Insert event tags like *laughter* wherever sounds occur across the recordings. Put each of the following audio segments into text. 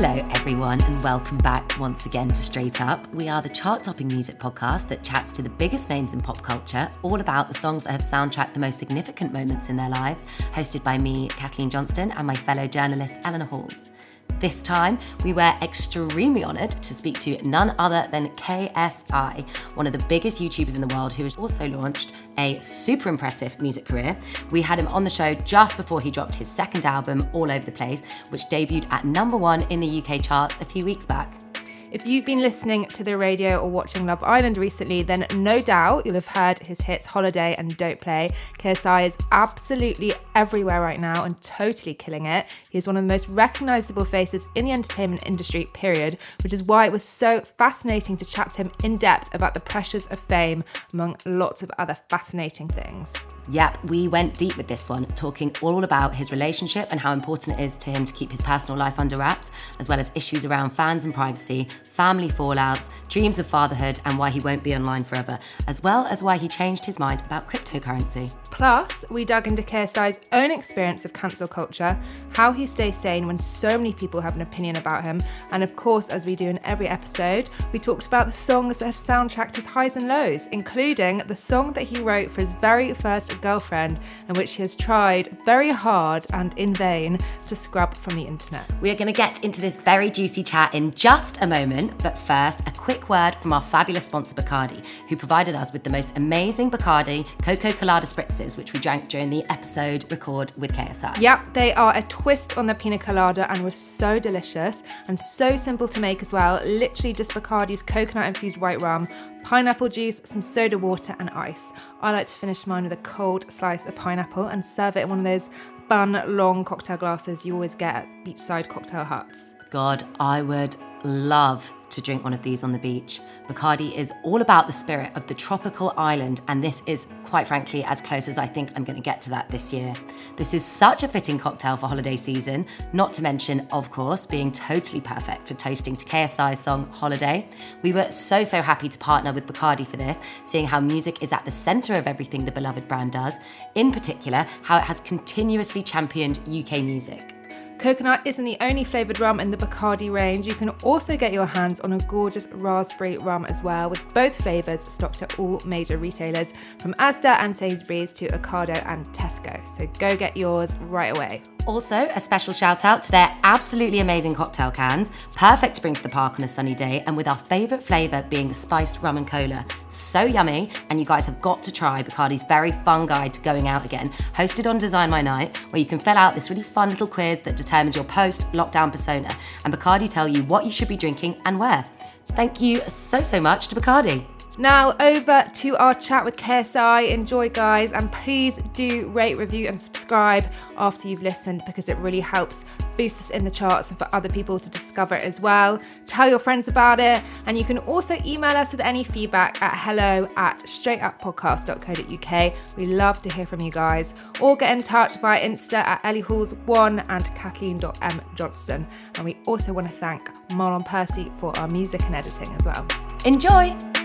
Hello, everyone, and welcome back once again to Straight Up. We are the chart topping music podcast that chats to the biggest names in pop culture, all about the songs that have soundtracked the most significant moments in their lives, hosted by me, Kathleen Johnston, and my fellow journalist, Eleanor Halls. This time, we were extremely honoured to speak to none other than KSI, one of the biggest YouTubers in the world who has also launched a super impressive music career. We had him on the show just before he dropped his second album, All Over the Place, which debuted at number one in the UK charts a few weeks back. If you've been listening to the radio or watching Love Island recently, then no doubt you'll have heard his hits Holiday and Don't Play. KSI is absolutely everywhere right now and totally killing it. He is one of the most recognizable faces in the entertainment industry, period, which is why it was so fascinating to chat to him in depth about the pressures of fame, among lots of other fascinating things. Yep, we went deep with this one, talking all about his relationship and how important it is to him to keep his personal life under wraps, as well as issues around fans and privacy, family fallouts, dreams of fatherhood, and why he won't be online forever, as well as why he changed his mind about cryptocurrency. Plus, we dug into KSI's own experience of cancel culture, how he stays sane when so many people have an opinion about him, and of course, as we do in every episode, we talked about the songs that have soundtracked his highs and lows, including the song that he wrote for his very first girlfriend, and which he has tried very hard and in vain to scrub from the internet. We are going to get into this very juicy chat in just a moment, but first, a quick word from our fabulous sponsor Bacardi, who provided us with the most amazing Bacardi Coco Colada spritzes which we drank during the episode record with KSI. Yep, they are a twist on the pina colada and were so delicious and so simple to make as well. Literally just Bacardi's coconut infused white rum, pineapple juice, some soda water, and ice. I like to finish mine with a cold slice of pineapple and serve it in one of those fun long cocktail glasses you always get at beachside cocktail huts. God, I would love to drink one of these on the beach. Bacardi is all about the spirit of the tropical island, and this is, quite frankly, as close as I think I'm going to get to that this year. This is such a fitting cocktail for holiday season, not to mention, of course, being totally perfect for toasting to KSI's song Holiday. We were so, so happy to partner with Bacardi for this, seeing how music is at the centre of everything the beloved brand does, in particular, how it has continuously championed UK music. Coconut isn't the only flavoured rum in the Bacardi range. You can also get your hands on a gorgeous raspberry rum as well, with both flavours stocked at all major retailers from Asda and Sainsbury's to Ocado and Tesco. So go get yours right away. Also, a special shout out to their absolutely amazing cocktail cans, perfect to bring to the park on a sunny day, and with our favourite flavour being the spiced rum and cola. So yummy, and you guys have got to try Bacardi's very fun guide to going out again, hosted on Design My Night, where you can fill out this really fun little quiz that determines your post lockdown persona, and Bacardi tell you what you should be drinking and where. Thank you so, so much to Bacardi. Now, over to our chat with KSI. Enjoy, guys, and please do rate, review, and subscribe after you've listened because it really helps boost us in the charts and for other people to discover it as well. Tell your friends about it, and you can also email us with any feedback at hello at straightuppodcast.co.uk. We love to hear from you guys, or get in touch via Insta at Ellie Halls1 and Kathleen.m Johnston. And we also want to thank Marlon Percy for our music and editing as well. Enjoy!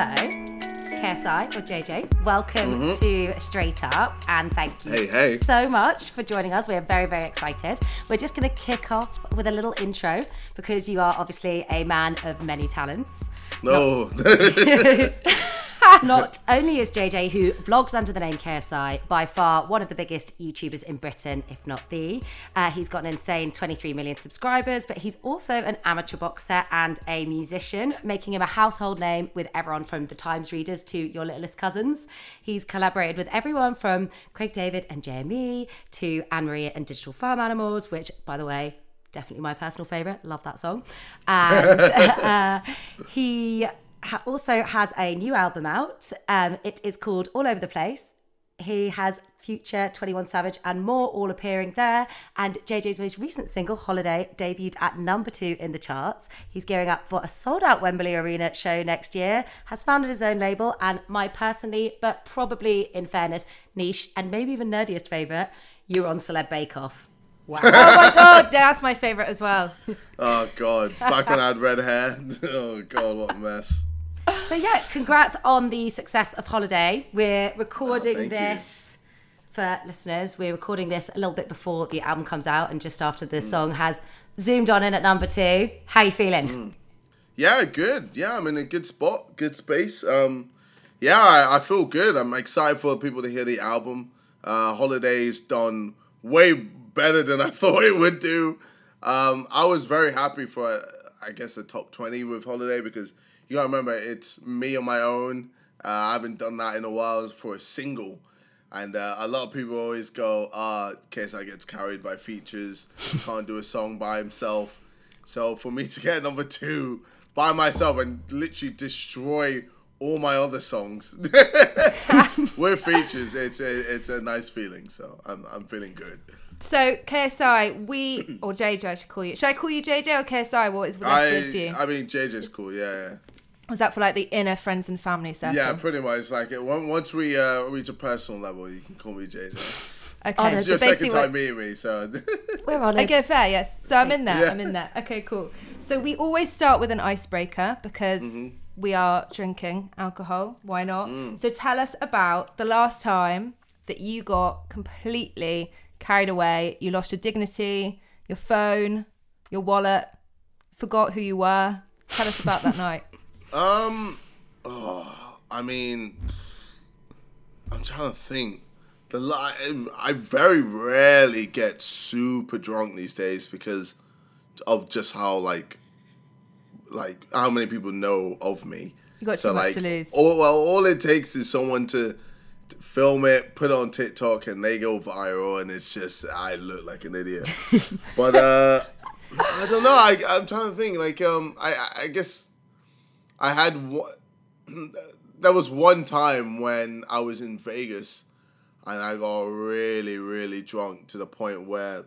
So, KSI or JJ, welcome to Straight Up and thank you Mm-hmm. Hey, hey. so much for joining us. We're very, very excited. We're just going to kick off with a little intro because you are obviously a man of many talents. No. Not *laughs* *laughs* *laughs* only is JJ, who vlogs under the name KSI, by far one of the biggest YouTubers in Britain, if not the, uh, he's got an insane 23 million subscribers, but he's also an amateur boxer and a musician, making him a household name with everyone from the Times readers to your littlest cousins. He's collaborated with everyone from Craig David and JME to Anne Marie and Digital Farm Animals, which, by the way, definitely my personal favorite. Love that song. And *laughs* uh, he ha- also has a new album out. Um, it is called All Over the Place. He has Future, 21 Savage, and more all appearing there. And JJ's most recent single, Holiday, debuted at number two in the charts. He's gearing up for a sold out Wembley Arena show next year, has founded his own label, and my personally, but probably in fairness, niche and maybe even nerdiest favourite, you're on Celeb Bake Off. Wow. oh my god, that's my favourite as well. *laughs* oh god. Back when I had red hair. *laughs* Oh god, what a mess. So yeah, congrats on the success of Holiday. We're recording Oh, thank you. this for listeners. We're recording this a little bit before the album comes out and just after Mm. the song has zoomed on in at number two. How you feeling? Mm. Yeah, good. Yeah, I'm in a good spot, good space. Um, yeah, I, I feel good. I'm excited for people to hear the album. Uh, Holiday's done way better than I *laughs* thought it would do. Um, I was very happy for, I guess, the top 20 with Holiday because you gotta remember it's me on my own. Uh, I haven't done that in a while for a single. And uh, a lot of people always go, ah, KSI gets carried by features, *laughs* can't do a song by himself. So for me to get number two by myself and literally destroy all my other songs *laughs* with features, it's a it's a nice feeling. So I'm I'm feeling good. So KSI, we or JJ, I should call you. Should I call you JJ or KSI? What is best I for you? I mean JJ's cool, yeah. Was that for like the inner friends and family circle? Yeah, pretty much. Like it, once we uh, reach a personal level, you can call me JJ. *laughs* Okay. Oh, It's So your basically second time meeting me, so *laughs* We're on it. Okay, fair, yes. So I'm in there. Yeah. I'm in there. Okay, cool. So we always start with an icebreaker because Mm-hmm. we are drinking alcohol. Why not? Mm. So tell us about the last time that you got completely carried away. You lost your dignity, your phone, your wallet, forgot who you were. Tell us about that *laughs* night. Um, oh, I mean, I'm trying to think. The li- I very rarely get super drunk these days because of just how like, like how many people know of me. You got too much like, to lose. All, well, all it takes is someone to, to film it, put it on TikTok, and they go viral, and it's just I look like an idiot. *laughs* but uh, I don't know. I, I'm trying to think. Like, um, I, I- I guess I had one. *clears throat* There was one time when I was in Vegas, and I got really, really drunk to the point where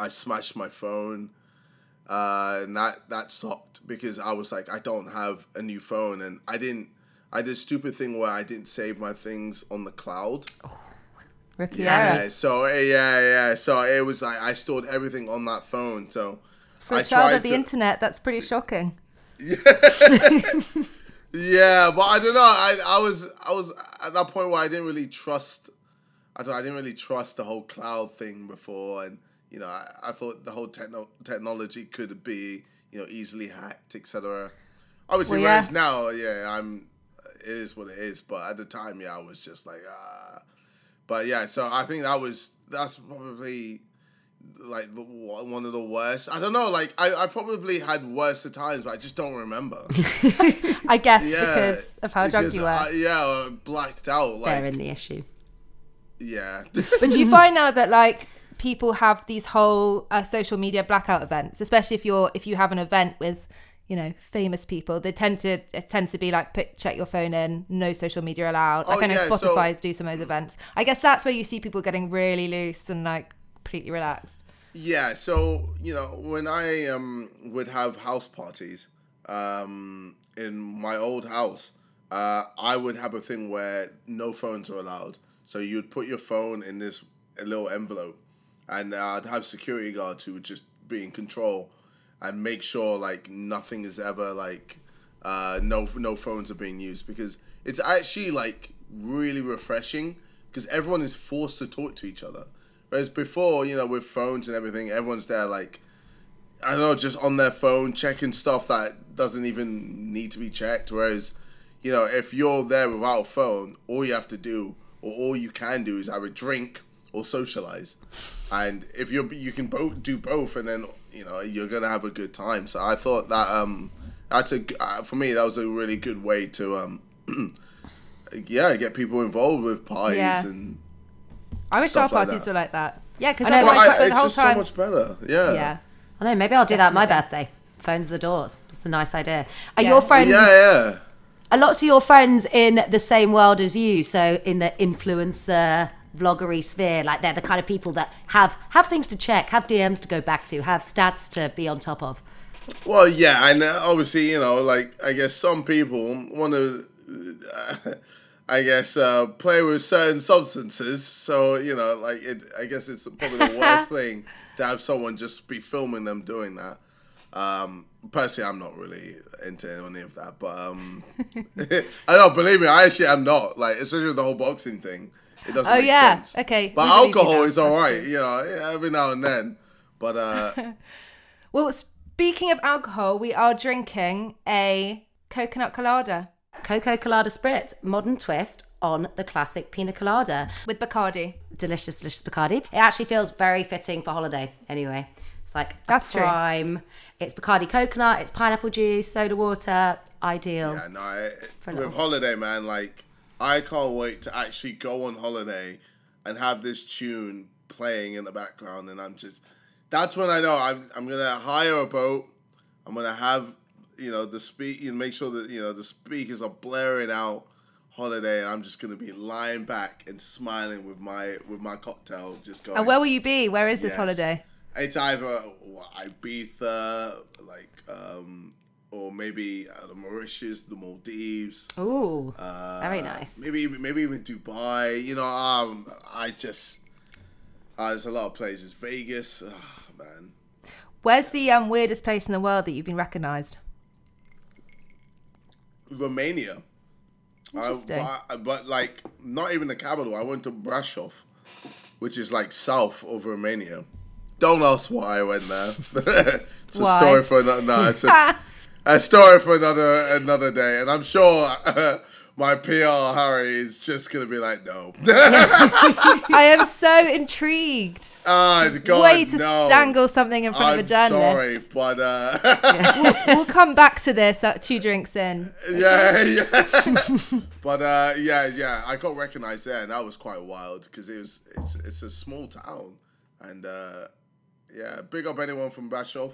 I smashed my phone. Uh, and that that stopped because I was like, I don't have a new phone, and I didn't. I did a stupid thing where I didn't save my things on the cloud. Rookie Yeah. error. So eh, yeah, yeah. So it was like I stored everything on that phone. So For a I child tried of the to- internet, that's pretty shocking. *laughs* Yeah, but I don't know. I I was I was at that point where I didn't really trust. I don't. I didn't really trust the whole cloud thing before, and you know, I, I thought the whole techno- technology could be you know easily hacked, etc. Obviously, Well, yeah. whereas now, yeah, I'm. It is what it is, but at the time, yeah, I was just like, ah. But yeah, so I think that was that's probably like the, one of the worst. I don't know. Like I, I probably had worse at times, but I just don't remember. *laughs* I guess Yeah, because of how drunk you were. I- yeah, blacked out. Like, They're in the issue. yeah, But do you *laughs* find now that like people have these whole uh, social media blackout events, especially if you're if you have an event with you know famous people, they tend to it tends to be like put, check your phone in, no social media allowed. Like Oh, I know yeah, so- Spotify do some of those events. I guess that's where you see people getting really loose and like completely relaxed. yeah. So you know, when I um would have house parties, um, in my old house, uh, I would have a thing where no phones are allowed. So you'd put your phone in this little envelope, and I'd have security guards who would just be in control and make sure like nothing is ever like uh, no no phones are being used because it's actually like really refreshing because everyone is forced to talk to each other. Whereas before, you know, with phones and everything, everyone's there like I don't know, just on their phone checking stuff that doesn't even need to be checked. Whereas, you know, if you're there without a phone, all you have to do or all you can do is either drink or socialize. And if you're you can both do both, and then you know you're gonna have a good time. So I thought that um that's a uh, for me that was a really good way to um *clears throat* yeah get people involved with parties Yeah. and I wish our like parties that. were like that. Yeah, because I know, well, like, I, the it's whole just time. so much better. Yeah. yeah. I know. Maybe I'll do that my birthday. Phones the doors. It's a nice idea. Are Yeah. your friends? Yeah, yeah. A lot of your friends in the same world as you. So in the influencer vloggery sphere, like they're the kind of people that have have things to check, have DMs to go back to, have stats to be on top of. Well, yeah, and obviously, you know, like I guess some people want to, I guess, uh, play with certain substances. So you know, like it, I guess it's probably the worst *laughs* thing to have someone just be filming them doing that. Um, personally, I'm not really into any of that. But um, *laughs* I don't believe me. I actually am not like, especially with the whole boxing thing. It doesn't Oh, yeah. sense. Okay, but we alcohol is all right. You know, every now and then. But uh, *laughs* Well, speaking of alcohol, we are drinking a coconut colada Coco Colada Spritz, modern twist on the classic Pina Colada. with Bacardi. Delicious, delicious Bacardi. It actually feels very fitting for holiday anyway. It's like a That's true. prime. It's Bacardi coconut, it's pineapple juice, soda water, ideal. yeah, no, I, For a with little- holiday, man, like I can't wait to actually go on holiday and have this tune playing in the background, and I'm just. That's when I know I'm, I'm gonna hire a boat. I'm gonna have you know the speak and make sure that you know the speakers are blaring out holiday, and I'm just gonna be lying back and smiling with my with my cocktail, just going. And where will you be? Where is this Yes. holiday? It's either Ibiza, like, um, or maybe uh, the Mauritius, the Maldives. Ooh, Uh, very nice. Maybe even maybe even Dubai. You know, um, I just uh, there's a lot of places. Vegas, ah, man. Where's the um, weirdest place in the world that you've been recognised? Romania. I- Interesting. but, but like not even the capital. I went to Brasov, which is like south of Romania. Don't ask why I went there. *laughs* it's Why? a story for another. No, it's just *laughs* a story for another another day. And I'm sure *laughs* my PR Harry is just gonna be like, no. *laughs* *laughs* I am so intrigued. Ah, God, Way to no. dangle something in front I'm of a journalist. sorry, but uh, *laughs* We'll come back to this uh, two drinks in. yeah, yeah. but uh, yeah, yeah, I got recognized there, and that was quite wild because it was it's it's a small town, and uh, yeah, big up anyone from Brasov,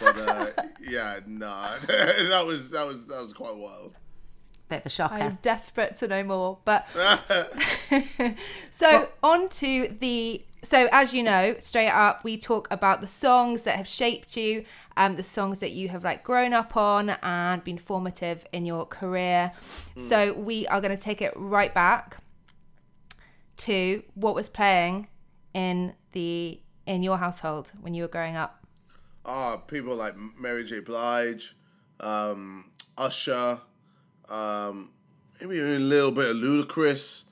but uh, yeah, nah, that was that was that was quite wild. Bit of a shocker. I'm desperate to know more. But *laughs* *laughs* so on to the so as you know, straight up we talk about the songs that have shaped you, um, the songs that you have like grown up on and been formative in your career. So we are going to take it right back to what was playing in the in your household when you were growing up. Ah, people like Mary J. Blige, um, Usher, um, maybe a little bit of Ludacris,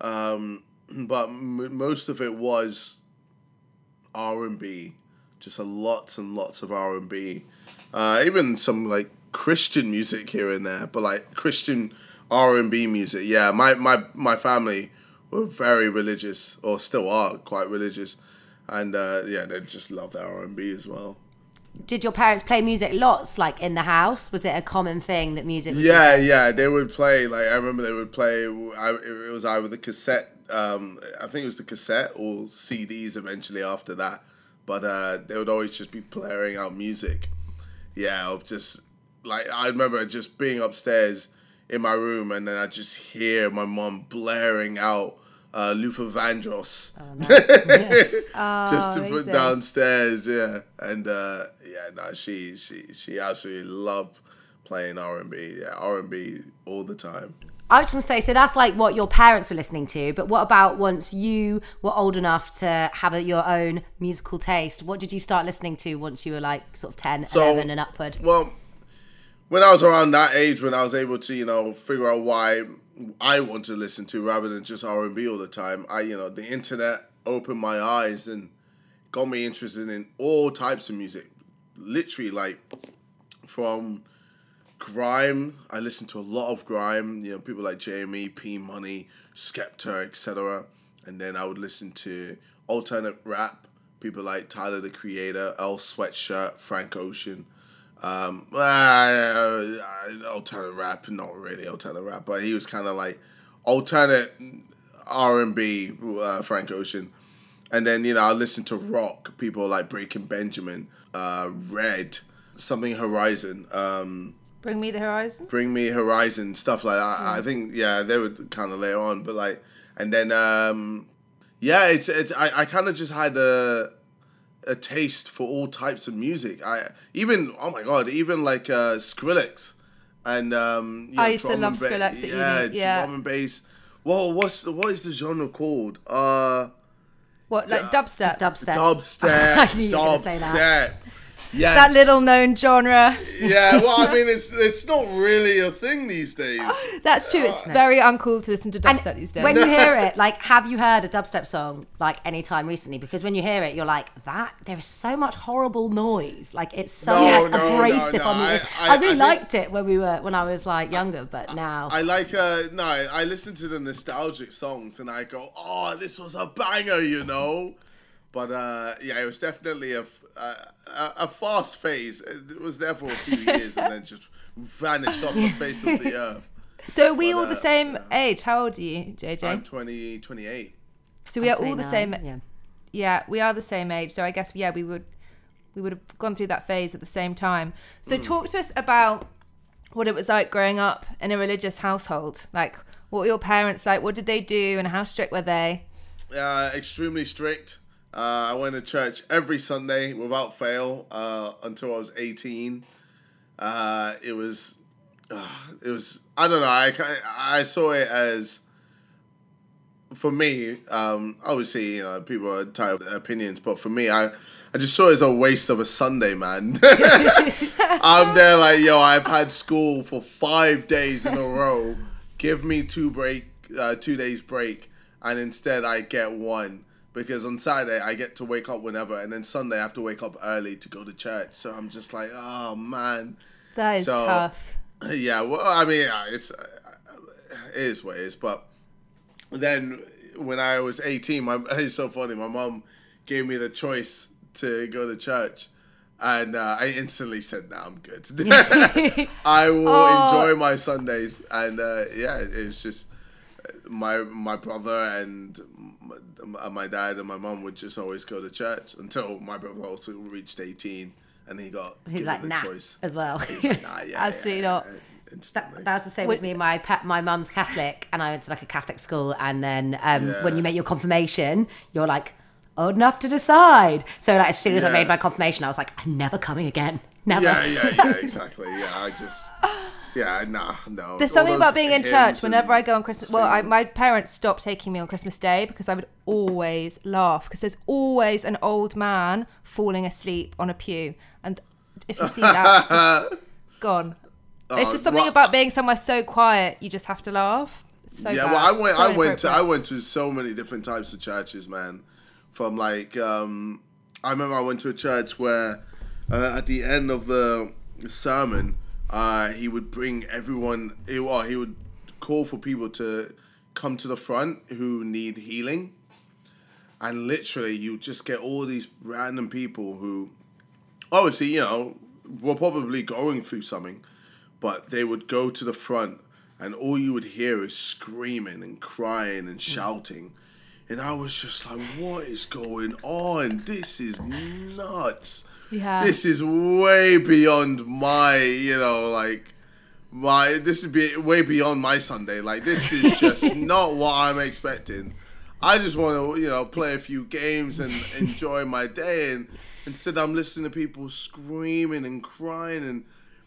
um, but m- most of it was R and B, just a lots and lots of R and B, uh, even some like Christian music here and there, but like Christian R and B music. Yeah, my my my family were very religious, or still are quite religious, and uh, yeah, they just love their R and B as well. Did your parents play music lots, like in the house? Was it a common thing that music? Yeah, yeah, they would play. Like I remember, they would play. I, it was either the cassette. Um, I think it was the cassette or CDs. Eventually, after that, but uh, they would always just be blaring out music. Yeah, of just like I remember just being upstairs in my room, and then I just hear my mom blaring out uh, Luther Vandross *laughs* just to put downstairs. Yeah, and uh, yeah, no, she she she absolutely loved playing R and B. Yeah, R and B all the time. I was going to say, so that's like what your parents were listening to, but what about once you were old enough to have a, your own musical taste? What did you start listening to once you were like sort of 10, So- 11 and upward? Well, when I was around that age, when I was able to, you know, figure out why I want to listen to rather than just R and B all the time, I, you know, the internet opened my eyes and got me interested in all types of music. Literally, like from grime. I listened to a lot of grime. You know, people like JME, P Money, Skepta, etc. And then I would listen to alternate rap. People like Tyler the Creator, Earl Sweatshirt, Frank Ocean. Um, uh, alternate rap, not really alternate rap, but he was kind of like alternate R and B. Uh, Frank Ocean. And then you know I listen to rock. People like Breaking Benjamin, uh, Red, something Horizon. Um, Bring me the horizon. Bring Me Horizon, stuff like that. I think yeah, they were kind of later on, but like, and then um, yeah, it's it's I, I kind of just had a a taste for all types of music. I even oh my god, even like uh, Skrillex and um, you I used to love ba- Skrillex at Yeah, yeah. drum and bass. Whoa, what's the, what is the genre called? Uh, What like dubstep? Dubstep. dubstep. *laughs* I knew you were gonna say that. dubstep. Yes. that little known genre. Yeah, well, I *laughs* mean, it's it's not really a thing these days. *gasps* That's true. It's very uncool to listen to And dubstep these days. when you hear *laughs* it, like, have you heard a dubstep song like any time recently? Because when you hear it, you're like, that there is so much horrible noise. Like it's so No, no, abrasive no, on the. I- I, I- really I think- liked it when we were when I was like younger, but now I like uh no, I, I listen to the nostalgic songs and I go, oh, this was a banger, you know. But uh, yeah, it was definitely a a fast phase. It was there for a few *laughs* years and then just vanished off the face of the *laughs* earth. so are we But, all uh, the same age? How old are you, JJ? I'm 20, 28. so we are all the same. Yeah. Yeah, we are the same age. So I guess yeah, we would we would have gone through that phase at the same time. So Hmm. talk to us about what it was like growing up in a religious household. Like what were your parents like? What did they do and how strict were they? Uh, extremely strict. Uh, I went to church every Sunday without fail uh, until I was 18. Uh, it was, uh, it was. I don't know. I I saw it as, for me, um, obviously you know people are entitled to opinions, but for me, I I just saw it as a waste of a Sunday, man. *laughs* I'm there like, yo, I've had school for five days in a row. Give me two break, uh, two days break, and instead I get one because on Saturday I get to wake up whenever, and then Sunday I have to wake up early to go to church. So I'm just like, oh man. That is So- tough. *laughs* Yeah, well, I mean, it's it is what it is. But then when I was 18, my *laughs* it's so funny. My mom gave me the choice to go to church, and uh, I instantly said, "No, I'm good. *laughs* I will Oh. enjoy my Sundays." And uh, yeah, it's just my my brother and my, my dad and my mom would just always go to church until my brother also reached 18 and he got He's given like the nah choice. as well. *laughs* Nah, yeah, Absolutely yeah, not. yeah, That, that was the same with me. My pa- my mum's Catholic, and I went to like a Catholic school. And then um, when you make your confirmation, you're like old enough to decide. So like as soon as I made my confirmation, I was like, I'm never coming again. Never. Yeah, yeah, yeah, *laughs* exactly. Yeah, I just, yeah, nah, no. There's something about being in church whenever I go on Christmas. Well, I, my parents stopped taking me on Christmas Day because I would always laugh because there's always an old man falling asleep on a pew, and if you see that, just *laughs* gone. it's Oh, just something well, about being somewhere so quiet. You just have to laugh. It's so yeah, bad. well, I went, So I went to, I went to so many different types of churches, man. From like, um, I remember I went to a church where, uh, at the end of the sermon, uh, he would bring everyone. He, well, he would call for people to come to the front who need healing, and literally, you just get all these random people who, obviously, you know, were probably going through something, but they would go to the front and all you would hear is screaming and crying and shouting. And I was just like, what is going on? This is nuts. Yeah. This is way beyond my, you know, like, my, this is be, way beyond my Sunday. Like, this is *laughs* just not what I'm expecting. I just want to, you know, play a few games and enjoy my day. And instead, I'm listening to people screaming and crying. And,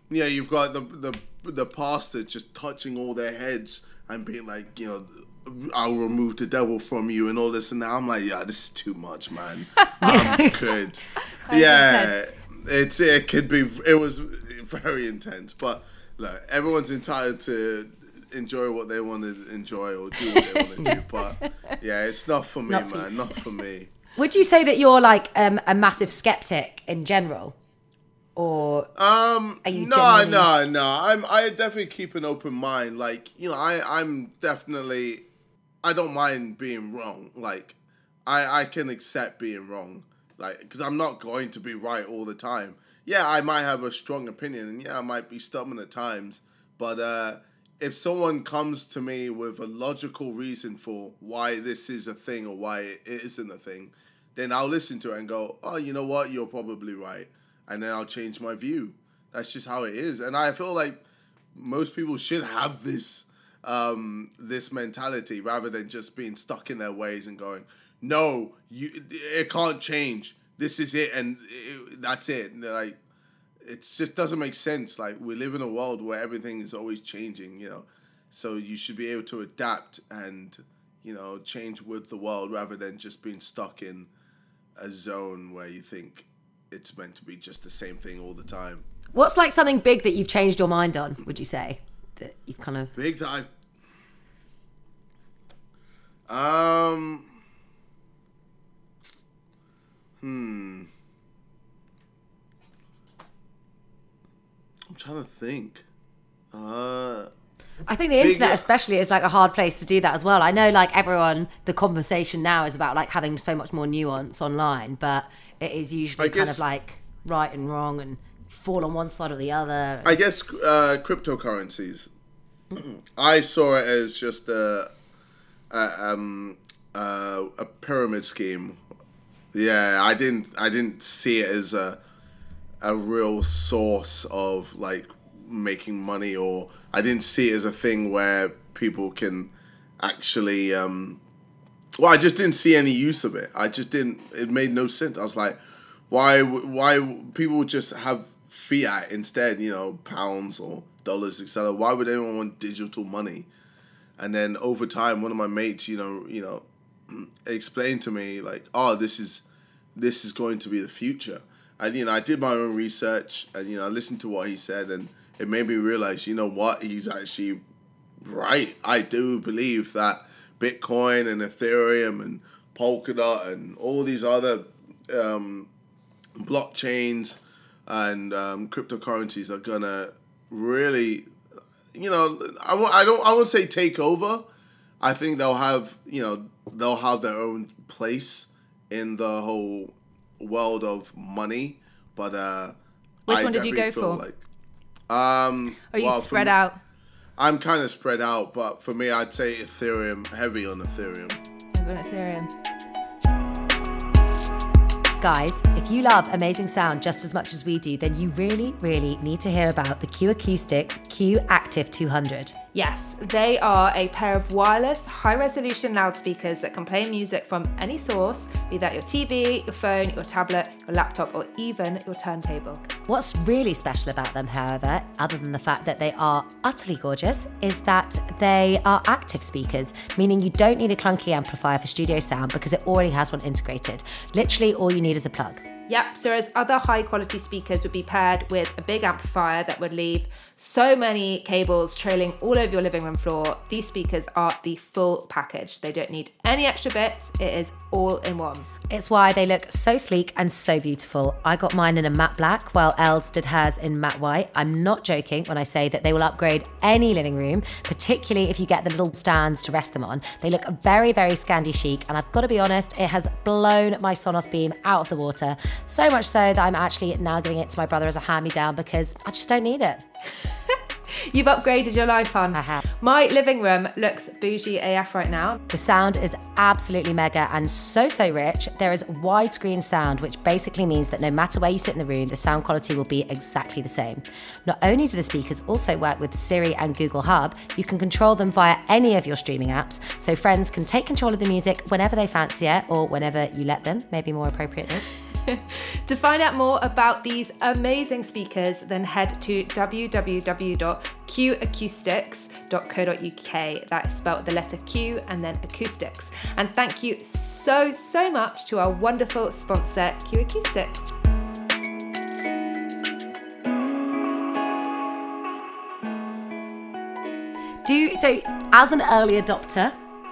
yeah, you've got the, the, the pastor just touching all their heads and being like, you know, I'll remove the devil from you and all this and that. I'm like, yeah, this is too much, man. *laughs* I'm good. yeah, it's it could be. It was very intense, but look, everyone's entitled to enjoy what they want to enjoy or do what they want to do. But *laughs* yeah, it's not for me, Not for man. Not for me. Would you say that you're like um, a massive skeptic in general, or Um, Are you no, genuinely- no, no. I'm. I definitely keep an open mind. Like you know, I I'm definitely. I don't mind being wrong. Like, I I can accept being wrong. Like, because I'm not going to be right all the time. Yeah, I might have a strong opinion, and yeah, I might be stubborn at times. But uh, if someone comes to me with a logical reason for why this is a thing or why it isn't a thing, then I'll listen to it and go, oh, you know what, you're probably right, and then I'll change my view. That's just how it is, and I feel like most people should have this um, this mentality rather than just being stuck in their ways and going, no, you it can't change. This is it, and it, that's it. And like, it just doesn't make sense. Like we live in a world where everything is always changing, you know. So you should be able to adapt and you know change with the world rather than just being stuck in a zone where you think it's meant to be just the same thing all the time. What's like something big that you've changed your mind on? Would you say that you've kind of Big that I. Um. Hmm. I'm trying to think. Uh. I think the internet, especially, is like a hard place to do that as well. I know, like everyone, the conversation now is about like having so much more nuance online, but it is usually kind of like right and wrong and fall on one side or the other. I guess uh, cryptocurrencies. I saw it as just a, a um a pyramid scheme. Yeah, I didn't I didn't see it as a a real source of like making money or I didn't see it as a thing where people can actually um well I just didn't see any use of it. I just didn't it made no sense. I was like why why people just have fiat instead, you know, pounds or dollars etc. Why would anyone want digital money? And then over time one of my mates, you know, you know, *clears throat* explained to me like, "Oh, this is this is going to be the future." And you know, I did my own research, and you know, I listened to what he said, and it made me realize, you know what, he's actually right. I do believe that Bitcoin and Ethereum and Polkadot and all these other um, blockchains and um, cryptocurrencies are gonna really, you know, I w- I don't I won't say take over. I think they'll have you know they'll have their own place in the whole world of money, but uh, Which I one did you go for? Like, um, Are you well, spread me- out? I'm kind of spread out, but for me, I'd say Ethereum, heavy on Ethereum. Over on Ethereum. Guys, if you love amazing sound just as much as we do, then you really, really need to hear about the Q Acoustics Q Active 200. Yes, they are a pair of wireless, high resolution loudspeakers that can play music from any source, be that your TV, your phone, your tablet, your laptop, or even your turntable. What's really special about them, however, other than the fact that they are utterly gorgeous, is that they are active speakers, meaning you don't need a clunky amplifier for studio sound because it already has one integrated. Literally, all you need is a plug. Yep, so as other high quality speakers would be paired with a big amplifier that would leave so many cables trailing all over your living room floor, these speakers are the full package. They don't need any extra bits, it is all in one. It's why they look so sleek and so beautiful. I got mine in a matte black, while Els did hers in matte white. I'm not joking when I say that they will upgrade any living room, particularly if you get the little stands to rest them on. They look very, very Scandi chic, and I've got to be honest, it has blown my Sonos Beam out of the water. So much so that I'm actually now giving it to my brother as a hand me down because I just don't need it. *laughs* You've upgraded your life, hon. I have. My living room looks bougie AF right now. The sound is absolutely mega and so, so rich. There is widescreen sound, which basically means that no matter where you sit in the room, the sound quality will be exactly the same. Not only do the speakers also work with Siri and Google Hub, you can control them via any of your streaming apps, so friends can take control of the music whenever they fancy it or whenever you let them, maybe more appropriately. *laughs* *laughs* To find out more about these amazing speakers, then head to www.qacoustics.co.uk. That is spelled the letter Q and then acoustics. And thank you so, so much to our wonderful sponsor, Q Acoustics. Do so as an early adopter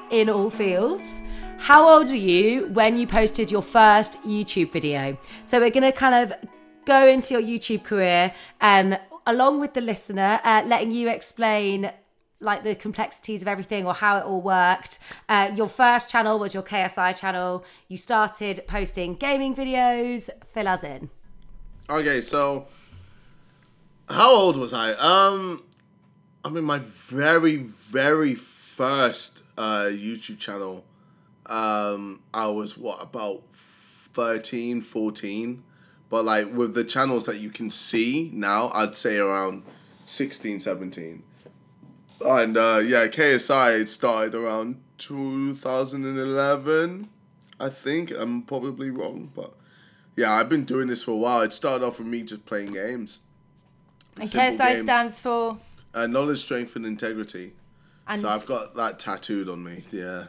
in all fields. How old were you when you posted your first YouTube video? So we're gonna kind of go into your YouTube career, um, along with the listener, uh, letting you explain like the complexities of everything or how it all worked. Uh, your first channel was your KSI channel. You started posting gaming videos. Fill us in. Okay, so how old was I? Um, I mean, my very, very first uh, YouTube channel, um, I was what about 13, 14? But like with the channels that you can see now, I'd say around 16, 17. And uh, yeah, KSI started around 2011, I think. I'm probably wrong, but yeah, I've been doing this for a while. It started off with me just playing games. And Simple KSI games. stands for. Uh, knowledge, strength, and integrity. And So I've got that tattooed on me. Yeah.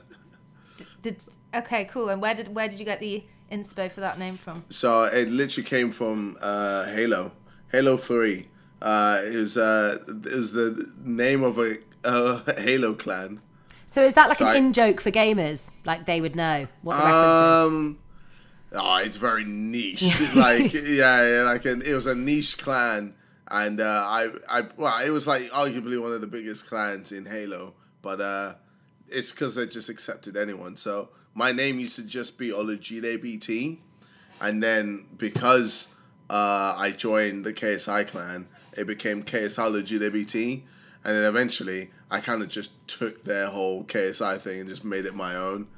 Did, okay, cool. And where did where did you get the inspo for that name from? So it literally came from uh, Halo, Halo Three. Uh, it was uh, it was the name of a uh, Halo clan. So is that like So an I- in joke for gamers? Like they would know what the reference is? Um, oh, it's very niche. *laughs* like yeah, yeah, like an, it was a niche clan, and uh, I, I, well, it was like arguably one of the biggest clans in Halo, but uh, it's because they just accepted anyone. So my name used to just be Olajide BT, and then because uh, I joined the KSI clan, it became KSI Olajide BT, and then eventually I kind of just took their whole KSI thing and just made it my own.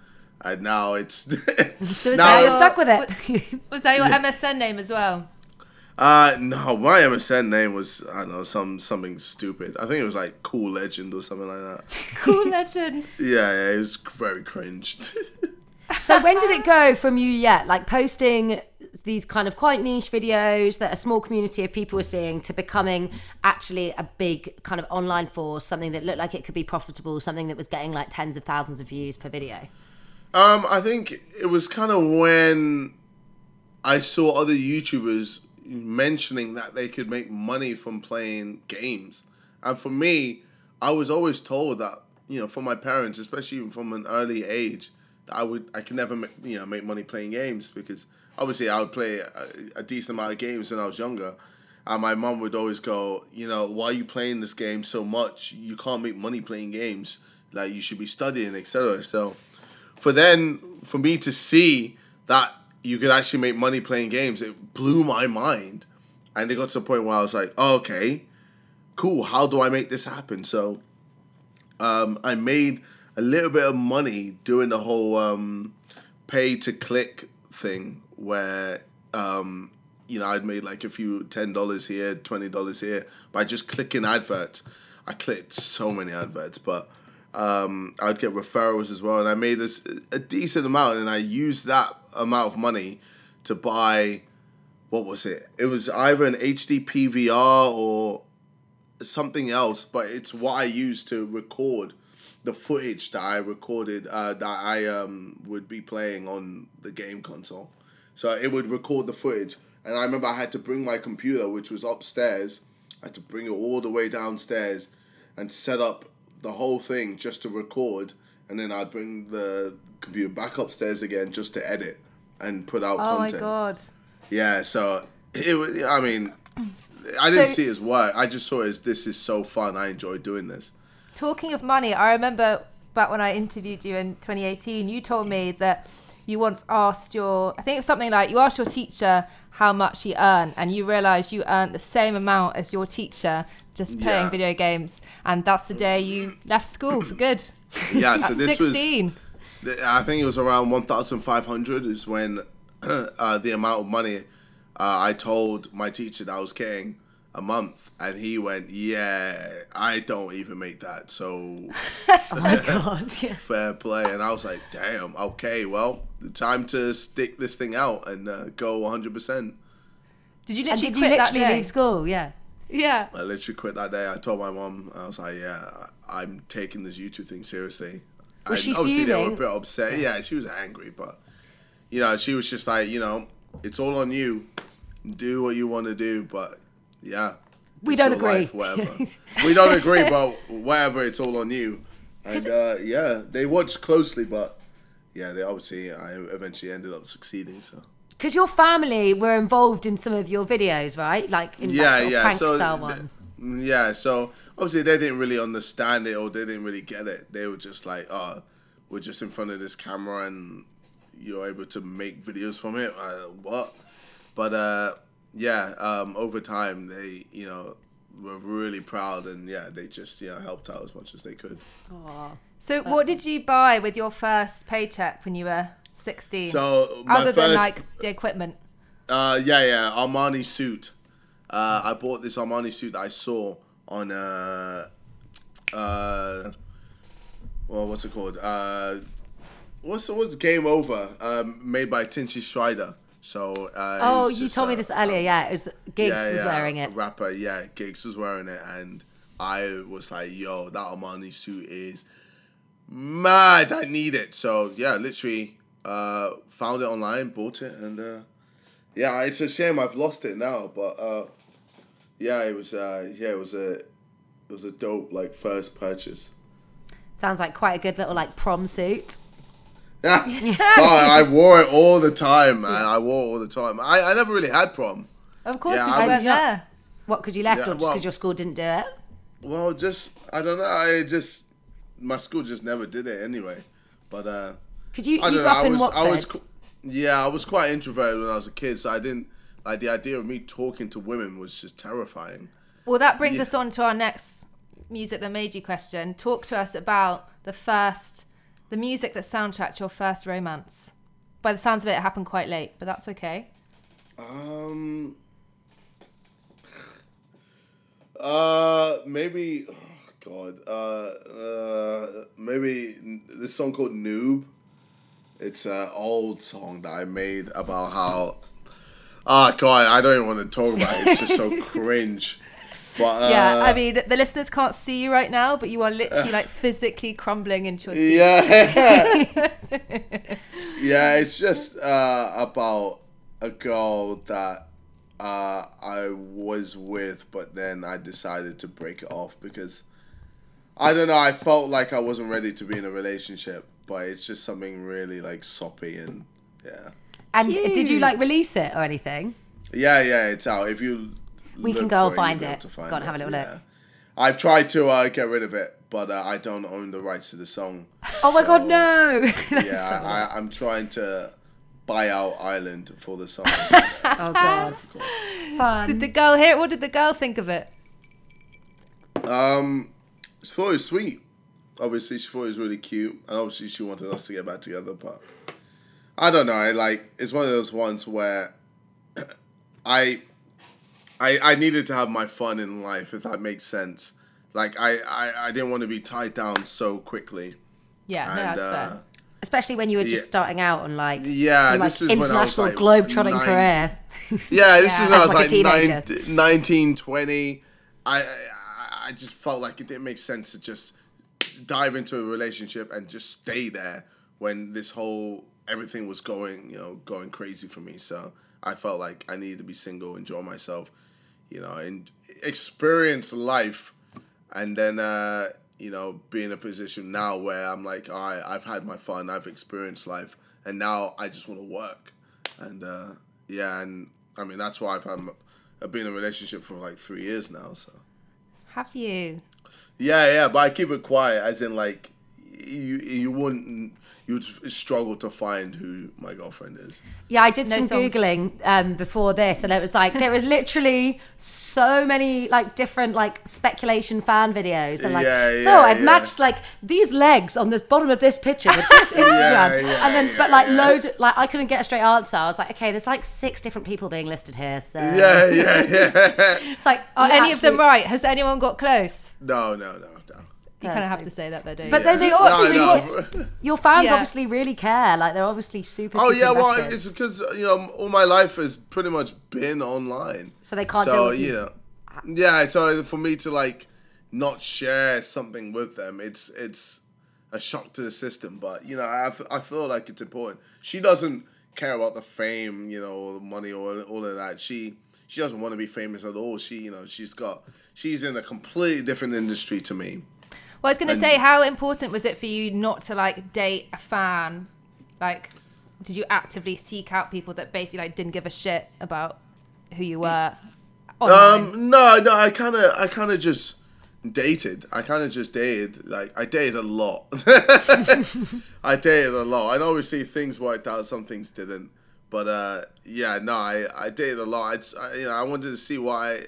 And now it's *laughs* So is now that You're your- stuck with it. *laughs* Was that your MSN name as well? Uh no, my MSN name was I don't know some something stupid. I think it was like Cool Legend or something like that. *laughs* Cool legends. *laughs* Yeah, yeah, it was very cringe. So when did it *laughs* go from you, yeah, like posting these kind of quite niche videos that a small community of people were seeing to becoming actually a big kind of online force, something that looked like it could be profitable, something that was getting like tens of thousands of views per video? um, I think it was kind of when I saw other YouTubers mentioning that they could make money from playing games, and for me, I was always told that you know from my parents, especially even from an early age, that I would I could never make, you know make money playing games because obviously I would play a, a decent amount of games when I was younger. And my mom would always go, you know, why are you playing this game so much? You can't make money playing games. Like you should be studying, etc. So, for then for me to see that you could actually make money playing games, it blew my mind. And it got to the point where I was like, oh, okay, cool. How do I make this happen? So, um, I made a little bit of money doing the whole um, pay to click thing where um, you know I'd made like a few ten dollars here, twenty dollars here by just clicking adverts. I clicked so many adverts, but um, I'd get referrals as well, and I made a decent amount, and I used that amount of money to buy what was it? It was either an HD PVR or something else, but it's what I used to record the footage that I recorded uh, that I um, would be playing on the game console. So it would record the footage, and I remember I had to bring my computer, which was upstairs. I had to bring it all the way downstairs and set up the whole thing just to record, and then I'd bring the computer back upstairs again just to edit and put out Oh my content. god. Yeah, so it was. I mean, I didn't So- see it as work. I just saw it as this is so fun. I enjoy doing this. Talking of money, I remember back when I interviewed you in 2018, you told me that you once asked your, I think it was something like you asked your teacher how much he earned, and you realized you earned the same amount as your teacher just playing Yeah. video games. And that's the day you left school for good. Yeah, so *laughs* this was. 16. th- I think it was around one thousand five hundred is when *clears throat* uh, the amount of money uh, I told my teacher that I was getting a month, and he went, "Yeah, I don't even make that." So *laughs* Oh my *laughs* god. Yeah. fair play. And I was like, "Damn, okay, well, time to stick this thing out and uh, go one hundred percent." Did you And literally did you quit that literally day? leave school? Yeah. Yeah. I literally quit that day. I told my mom, I was like, yeah, I'm taking this YouTube thing seriously. Was she obviously they were a bit upset. Yeah, she was angry, but you know, she was just like, you know, it's all on you. Do what you want to do, but yeah. We don't agree. life, whatever. *laughs* we don't agree, but whatever, it's all on you. And uh, yeah, they watched closely, but yeah, they obviously I eventually ended up succeeding. So Because your family were involved in some of your videos, right? Like in yeah, that sort of yeah. prank so style th- ones. Yeah, so obviously they didn't really understand it or they didn't really get it. They were just like, "Oh, we're just in front of this camera and you're able to make videos from it." Uh, what? But uh, yeah, um, over time they, you know, were really proud and yeah, they just you know helped out as much as they could. So, what did you buy with your first paycheck when you were 16? So my Other first, than like the equipment. Uh, yeah, yeah, Armani suit. Uh, I bought this Armani suit that I saw on uh, uh, well, what's it called? Uh, what's what's Game Over? Um, made by Tinchy Stryder. So uh, Oh, you told me uh, this earlier. Yeah, it was Giggs yeah, was yeah, wearing it. a Rapper, yeah, Giggs was wearing it, and I was like, "Yo, that Armani suit is mad. I need it." So yeah, literally, uh, found it online, bought it, and uh, yeah, it's a shame I've lost it now. But uh, yeah, it was uh, yeah, it was a it was a dope like first purchase. Sounds like quite a good little like prom suit. Yeah, *laughs* oh, I wore it all the time, man. I wore it all the time. I, I never really had prom. Of course, Yeah, because I you weren't there. What? Because you left, Yeah, or just well- because your school didn't do it? Well, just I don't know. I just my school just never did it anyway. But uh, Because you, I you grew know. up I in was Watford. I was yeah, I was quite introverted when I was a kid, so I didn't like the idea of me talking to women was just terrifying. Well, that brings Yeah. us on to our next music that made you question. Talk to us about the first, the music that soundtracked your first romance. By the sounds of it, it happened quite late, but that's okay. Um. Uh, maybe. Oh God. Uh, uh, maybe this song called "Noob." It's an old song that I made about how. Ah, God, I don't even want to talk about it. It's just so *laughs* cringe. But uh, yeah, I mean, the listeners can't see you right now, but you are literally like physically crumbling into a seat. Yeah. *laughs* yeah, it's just uh, about a girl that uh, I was with, but then I decided to break it off because I don't know. I felt like I wasn't ready to be in a relationship, but it's just something really like soppy and yeah, and did you like release it or anything? yeah, yeah. It's out. If you We can go and find it. find Go and have a little look. I've tried to uh, get rid of it, but uh, I don't own the rights to the song. Oh my god, no! *laughs* Yeah, so- I, I'm trying to buy out Ireland for the song. *laughs* oh god, fun. Did the girl hear it? What did the girl think of it? um, she thought it was sweet. Obviously, she thought it was really cute, and obviously, she wanted us to get back together. But I don't know. Like it's one of those ones where *clears throat* I, I, I needed to have my fun in life, if that makes sense. Like I, I, I didn't want to be tied down so quickly. Yeah, no, that's uh, fair. Especially when you were just Yeah. starting out on like Yeah, some, like this was when I was, international like, globe-trotting nine- career. Yeah, this Yeah. *laughs* is when I was like like teenager. 19, 20. I, I I just felt like it didn't make sense to just dive into a relationship and just stay there when this whole everything was going, you know, going crazy for me. So I felt like I needed to be single, enjoy myself, you know, and experience life, and then uh, you know, be in a position now where I'm like, all right, I've had my fun, I've experienced life, and now I just want to work, and uh, yeah, and I mean that's why I've had, I've been in a relationship for like three years now, so. Have you? Yeah, yeah, but I keep it quiet, as in like you you wouldn't you'd struggle to find who my girlfriend is. Yeah, I did No some songs. googling um, before this, and it was like there was literally so many like different like speculation fan videos. They're like, Yeah, so I've yeah. matched like these legs on the bottom of this picture with this *laughs* Instagram, yeah, and then yeah, but like yeah. loads of, like I couldn't get a straight answer. I was like, okay, there's like six different people being listed here, so Yeah, yeah, yeah. *laughs* it's like Are you any of them right? Has anyone got close? no, no, no, no. You kind of have Person. to say that though, don't But you? then they No, also no. your fans Yeah. obviously really care. Like they're obviously super. Oh super yeah, well, it's because you know all my life has pretty much been online. so they can't deal So with you. you know, yeah. So for me to like not share something with them, it's it's a shock to the system. But you know, I, I feel like it's important. She doesn't care about the fame, you know, or the money or all of that. She she doesn't want to be famous at all. She you know she's got she's in a completely different industry to me. Well, I was going to say, how important was it for you not to like date a fan? Like, did you actively seek out people that basically like didn't give a shit about who you were? online? Um, no, no, I kind of, I kind of just dated. I kind of just dated. Like, I dated a lot. *laughs* I dated a lot, and obviously things worked out, some things didn't. But uh, yeah, no, I, I dated a lot. I, I, you know, I wanted to see why.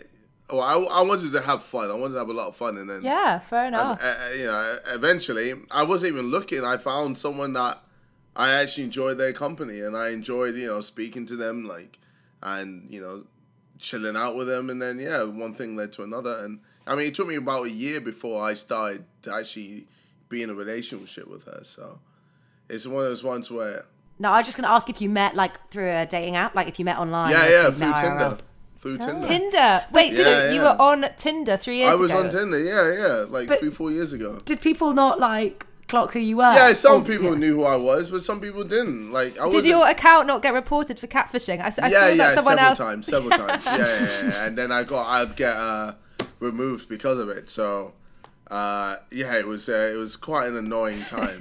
Well, I, I wanted to have fun. I wanted to have a lot of fun, and then yeah, fair enough. uh, uh, you know, eventually, I wasn't even looking. I found someone that I actually enjoyed their company, and I enjoyed, you know, speaking to them, like, and you know, chilling out with them, and then yeah, one thing led to another, and I mean, it took me about a year before I started to actually be in a relationship with her. So it's one of those ones where, No, I was just going to ask if you met like through a dating app, like if you met online. yeah, yeah, through Tinder, IRL. through Tinder. Tinder. Wait, so Yeah, you were on Tinder three years ago? I was ago? on Tinder, yeah, yeah, like But- three, four years ago. Did people not like clock who you were. Yeah, some Or- people yeah. knew who I was, but some people didn't. Like, I Did wasn't- your account not get reported for catfishing? I, s- I yeah, saw yeah, that someone several else. times, *laughs* several times. Yeah, yeah, yeah, yeah. And then I got, I'd get uh, removed because of it. So, uh, yeah, it was, uh, it was quite an annoying time. *laughs*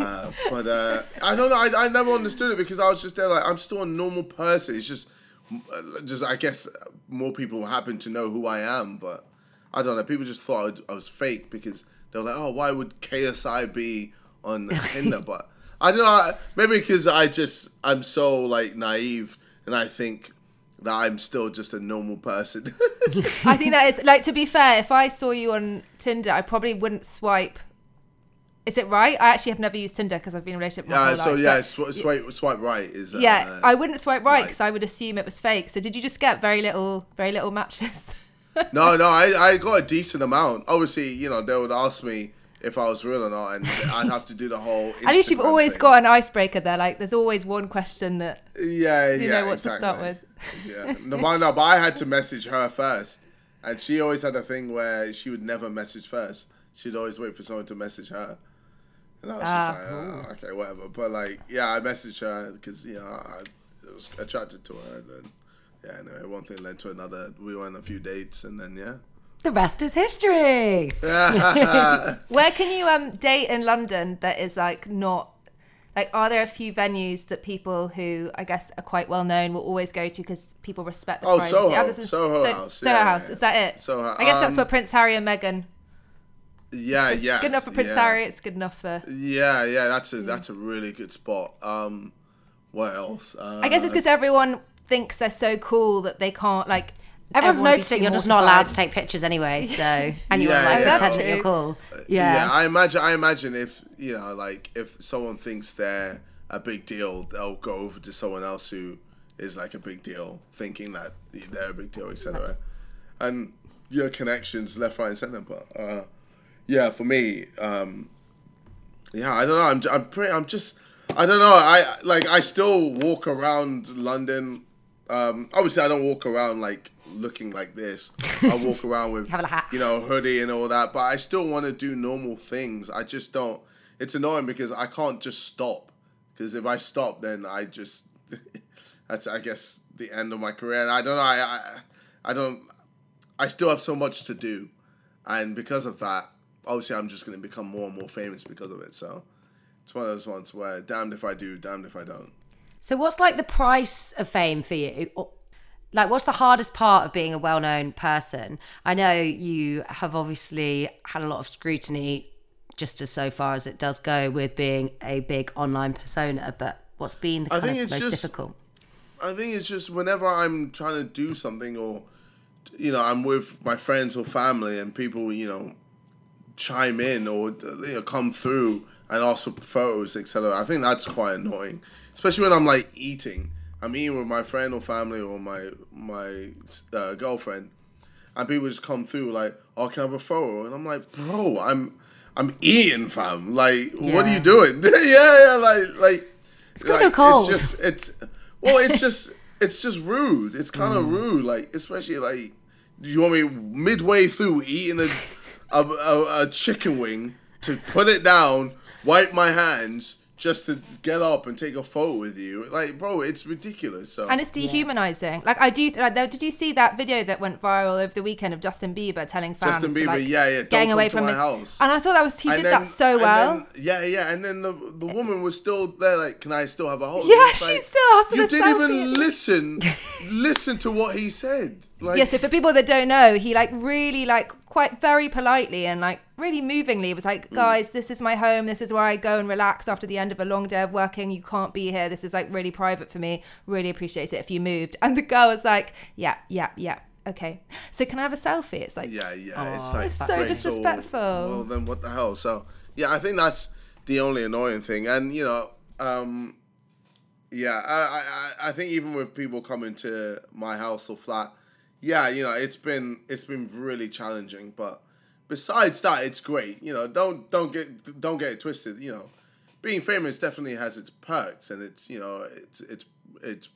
uh, but uh, I don't know. I, I never understood it because I was just there, like, I'm still a normal person. It's just, Uh, just I guess uh, more people happen to know who I am, but I don't know. People just thought I was fake because they were like, oh, why would KSI be on *laughs* Tinder? but I don't know. Maybe because I just I'm so like naive and I think that I'm still just a normal person. *laughs* I think that is like to be fair. If I saw you on Tinder, I probably wouldn't swipe. Is it right? I actually have never used Tinder because I've been in a relationship yeah. whole So life, yeah, sw- swipe swipe right is. Uh, yeah, I wouldn't swipe right right. because I would assume it was fake. So did you just get very little, very little matches? *laughs* no, no, I, I got a decent amount. Obviously, you know, they would ask me if I was real or not, and I'd have to do the whole. *laughs* At least you've always thing. got an icebreaker there. Like, there's always one question that Yeah, you yeah. know what to start with. Yeah, *laughs* no, no, but I had to message her first, and she always had a thing where she would never message first. She'd always wait for someone to message her, and I was Ah. just like, oh, okay, whatever. But like, yeah, I messaged her because you know I was attracted to her, and then yeah, anyway, one thing led to another. We went on a few dates, and then yeah. The rest is history. *laughs* Where can you um date in London that is like not like are there a few venues that people who I guess are quite well known will always go to because people respect the Oh, privacy? Soho. Others is- Soho so- House. Soho Yeah, House. yeah, Is that it? Soho- I guess that's where Prince Harry and Meghan. Yeah, It's yeah. good enough for Prince yeah. Harry. It's good enough for. Yeah, yeah, that's a that's a really good spot. Um, what else? Uh, I guess it's because everyone thinks they're so cool that they can't like. Everyone's everyone be noticing you're just not allowed to take pictures anyway. *laughs* So and you Yeah, like yeah. pretend that you're cool. yeah. Yeah. I imagine. I imagine if you know, like, if someone thinks they're a big deal, they'll go over to someone else who is like a big deal, thinking that they're a big deal, etc. And your connections left, right, and center. But uh, yeah, for me, um, yeah, I don't know. I'm, I'm pretty. I'm just. I don't know. I like. I still walk around London. Um, obviously, I don't walk around like looking like this. I *laughs* walk around with Have a hat. you know hoodie and all that. But I still want to do normal things. I just don't. It's annoying because I can't just stop. Because if I stop, then I just *laughs* that's I guess the end of my career. And I don't know. I I, I don't. I still have so much to do, and because of that, obviously, I'm just going to become more and more famous because of it. So it's one of those ones where damned if I do, damned if I don't. So what's like the price of fame for you? Like what's the hardest part of being a well-known person? I know you have obviously had a lot of scrutiny just as so far as it does go with being a big online persona, but what's been the I think it's most just- difficult? I think it's just whenever I'm trying to do something or you know I'm with my friends or family and people you know chime in or you know come through and ask for photos etc. I think that's quite annoying, especially when I'm like eating. I'm eating with my friend or family or my my uh, girlfriend, and people just come through like, "Oh, can I have a photo?" And I'm like, "Bro, I'm I'm eating, fam. Like, what are you doing? *laughs* yeah, yeah, like like." It's gonna go cold. It's just it's well, it's just it's just rude. It's kind of rude, like especially like do you want me midway through eating a a, a a chicken wing to put it down, wipe my hands just to get up and take a photo with you. Like, bro, it's ridiculous. So And it's dehumanizing. Like I do. Like, though, did you see that video that went viral over the weekend of Justin Bieber telling fans, Justin to, Bieber, like, yeah, yeah, getting away from my me? house. And I thought that was he And did then- that so well. then- yeah, yeah, and then the the woman was still there. Like, can I still have a hold? Yeah, It's she like, still asked for You didn't selfie. even listen. *laughs* listen to what he said. Like, yeah, so for people that don't know, he like really like quite very politely and like really movingly was Mm. like, guys, this is my home. This is where I go and relax after the end of a long day of working. You can't be here. This is like really private for me. Really appreciate it if you moved. *laughs* And the girl was like, yeah, yeah, yeah. Okay. So can I have a selfie? It's like, Yeah, yeah, it's like It's so disrespectful. well, then what the hell? So yeah, I think that's the only annoying thing, and you know, um, yeah, I, I- I think even with people coming to my house or flat, yeah, you know, it's been it's been really challenging, but besides that, it's great. You know, don't don't get don't get it twisted. You know, being famous definitely has its perks, and it's you know, it's it's it's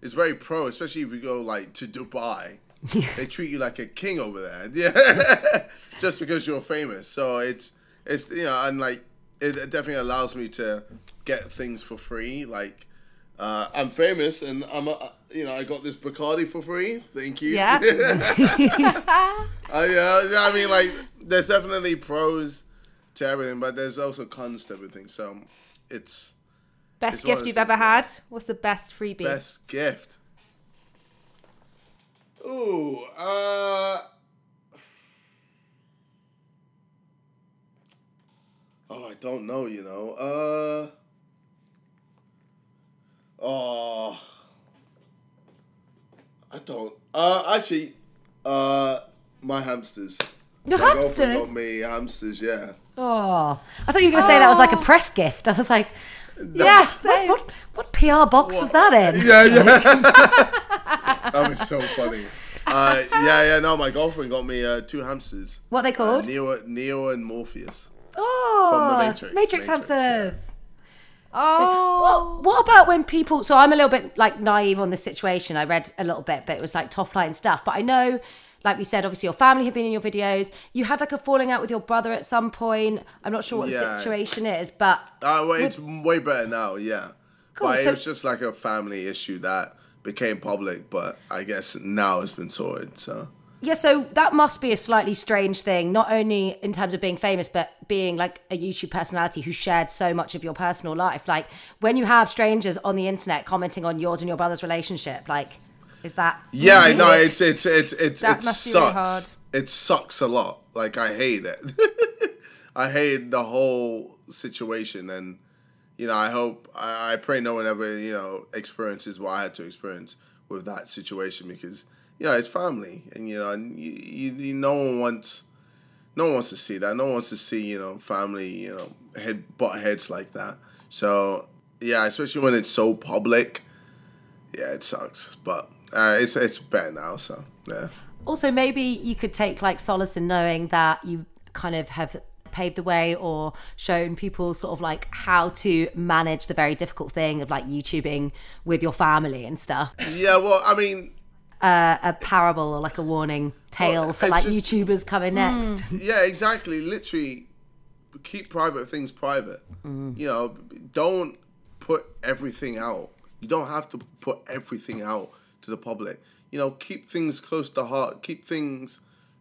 it's very pro, especially if you go like to Dubai. *laughs* They treat you like a king over there, *laughs* yeah, just because you're famous. So it's it's you know, and like it definitely allows me to get things for free. Like uh, I'm famous, and I'm a, you know I got this Bacardi for free. Thank you. Yeah. *laughs* I, uh, I mean, like, there's definitely pros to everything, but there's also cons to everything. So it's Best It's gift you've ever had? What's the best freebie? best gift. Ooh, uh. Oh, I don't know, you know. Uh. Oh. I don't. Uh, actually, uh, my hamsters. Your My girlfriend hamsters? got me hamsters, yeah. Oh, I thought you were going to say that was like a press gift. I was like, Yes, what, what, what PR box was that in? *laughs* Yeah, yeah. *laughs* that was so funny. Uh, yeah, yeah. No, my girlfriend got me uh, two hamsters. What are they Uh, called? Neo, Neo and Morpheus. oh, from the Matrix. Matrix, Matrix, hamsters. Oh. What, what about when people? So I'm a little bit like naive on this situation. I read a little bit, but it was like top line stuff. But I know, like we said, obviously your family have been in your videos. You had like a falling out with your brother at some point. I'm not sure what Yeah. the situation is, but Uh, well, it's way better now, yeah. Cool, but so- it was just like a family issue that became public, but I guess now it's been sorted, so. Yeah. So that must be a slightly strange thing, not only in terms of being famous, but being like a YouTube personality who shared so much of your personal life. Like when you have strangers on the internet commenting on yours and your brother's relationship, like is that Yeah, I know it's it's it's it's That it must be really sucks. hard. It sucks a lot. Like I hate it. *laughs* I hate the whole situation, and you know, I hope I, I pray no one ever you know experiences what I had to experience with that situation because you know it's family, and you know, and you, you, you no one wants. No one wants to see that. No one wants to see, you know, family, you know, head butt heads like that. So yeah, especially when it's so public. Yeah, it sucks, but uh, it's it's better now. So yeah. Also, maybe you could take like solace in knowing that you kind of have paved the way or shown people sort of like how to manage the very difficult thing of like YouTubing with your family and stuff. Yeah, well, I mean, Uh, a parable or like a warning tale Well, for like just- YouTubers coming next. yeah, exactly. Literally, keep private things private. You know, don't put everything out. You don't have to put everything out to the public. You know, keep things close to heart. Keep things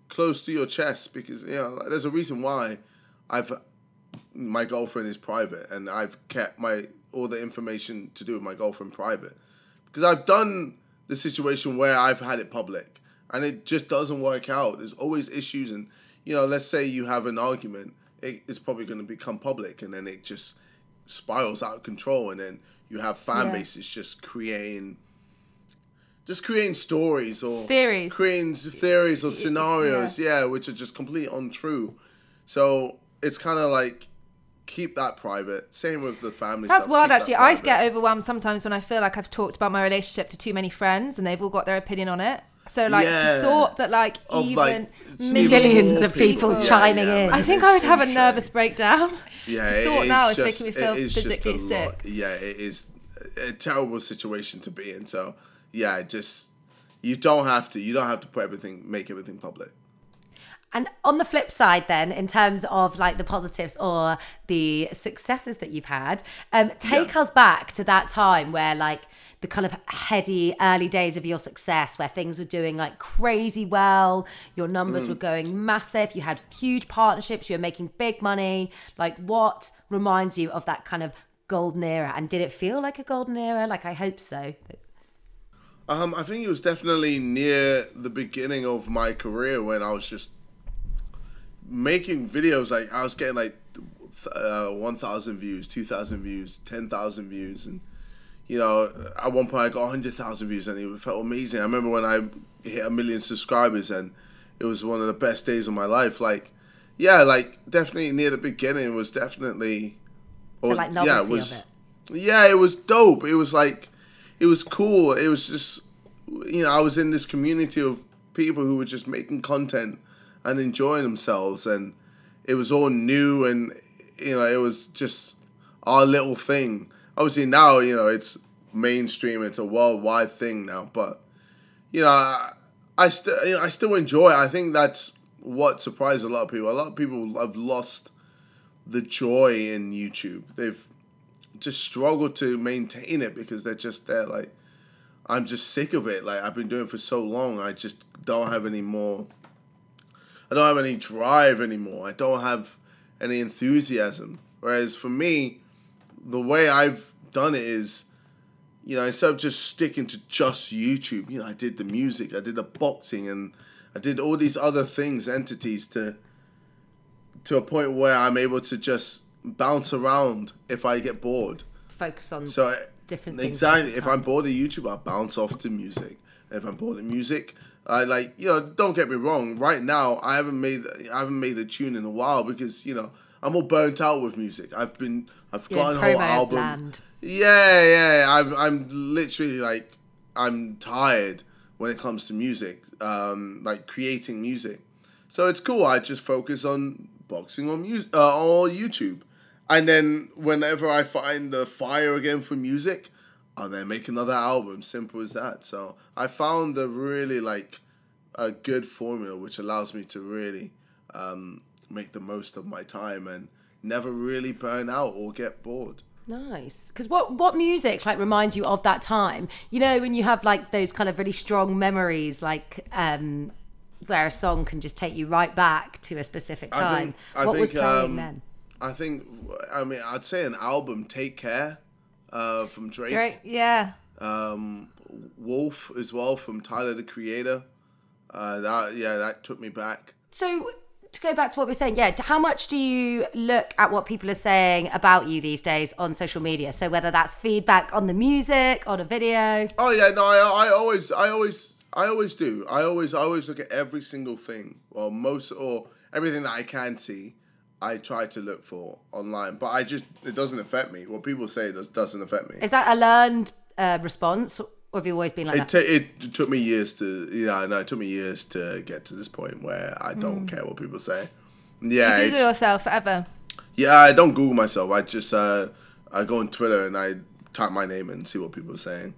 close to your chest because you know there's a reason why I've my girlfriend is private and I've kept my all the information to do with my girlfriend private because I've done the situation where I've had it public and it just doesn't work out. There's always issues and you know, let's say you have an argument, it, it's probably going to become public and then it just spirals out of control and then you have fan Yeah. bases just creating just creating stories or Theories. creating theories or scenarios yeah, which are just completely untrue so it's kind of like keep that private same with the family That's stuff, wild, keep that actually. I get overwhelmed sometimes when I feel like I've talked about my relationship to too many friends and they've all got their opinion on it. So, like, Yeah. the thought that, like, Of, even like, millions, Millions of people Yeah, chiming yeah, in. I think I would have a insane. nervous breakdown. *laughs* Yeah, The thought is now is making me feel it is just physically sick. lot. Yeah, it is a terrible situation to be in. So yeah, just you don't have to. You don't have to put everything, make everything public. And on the flip side, then, in terms of like the positives or the successes that you've had, um, take Yeah. us back to that time where like the kind of heady early days of your success, where things were doing like crazy well, your numbers Mm. were going massive, you had huge partnerships, you were making big money. Like, what reminds you of that kind of golden era? And did it feel like a golden era? Like, I hope so. Um, I think it was definitely near the beginning of my career when I was just making videos. Like I was getting like uh, one thousand views, two thousand views, ten thousand views, and you know, at one point I got hundred thousand views, and it felt amazing. I remember when I hit a million subscribers, and it was one of the best days of my life. Like, yeah, like definitely near the beginning was definitely, or, like, novelty of it. yeah, it was dope. It was like, it was cool. It was just, you know, I was in this community of people who were just making content and enjoying themselves, and it was all new, and you know, it was just our little thing. Obviously now, you know, it's mainstream. It's a worldwide thing now, but you know, I, I still, you know, I still enjoy. it. I think that's what surprised a lot of people. A lot of people have lost the joy in YouTube. They've just struggled to maintain it because they're just there. Like I'm just sick of it. Like I've been doing it for so long. I just don't have any more. I don't have any drive anymore. I don't have any enthusiasm. Whereas for me, the way I've done it is, you know, instead of just sticking to just YouTube, you know, I did the music, I did the boxing, and I did all these other things, entities to to a point where I'm able to just bounce around if I get bored. Focus on So different things. exactly, if I'm bored of YouTube, I bounce off to music. And if I'm bored of music, I like you know. Don't get me wrong. Right now, I haven't made I haven't made a tune in a while because you know I'm all burnt out with music. I've been I've got a whole album. land. Yeah, yeah. I'm I'm literally like I'm tired when it comes to music, um, like creating music. So it's cool. I just focus on boxing on music uh, on YouTube, and then whenever I find the fire again for music, I'll then make another album. Simple as that. So I found a really like a good formula which allows me to really um, make the most of my time and never really burn out or get bored. Nice. Because what what music like reminds you of that time? You know, when you have like those kind of really strong memories, like um, where a song can just take you right back to a specific I time. think- I what was playing um, then? I think I mean I'd say an album "Take Care" uh, from Drake, Great. Yeah. um, Wolf as well from Tyler the Creator. Uh, that yeah, that took me back. So to go back to what we're saying, yeah, how much do you look at what people are saying about you these days on social media? So whether that's feedback on the music, on a video. Oh yeah, no, I, I always, I always, I always do. I always, I always look at every single thing, or most, or everything that I can see. I try to look for online, but I just it doesn't affect me. What people say does doesn't affect me. Is that a learned uh, response, or have you always been like It, that? it took me years to, yeah, I know it took me years to get to this point where I don't care what people say. Yeah, Google yourself forever. yeah, I don't Google myself. I just, uh, I go on Twitter and I type my name and see what people are saying.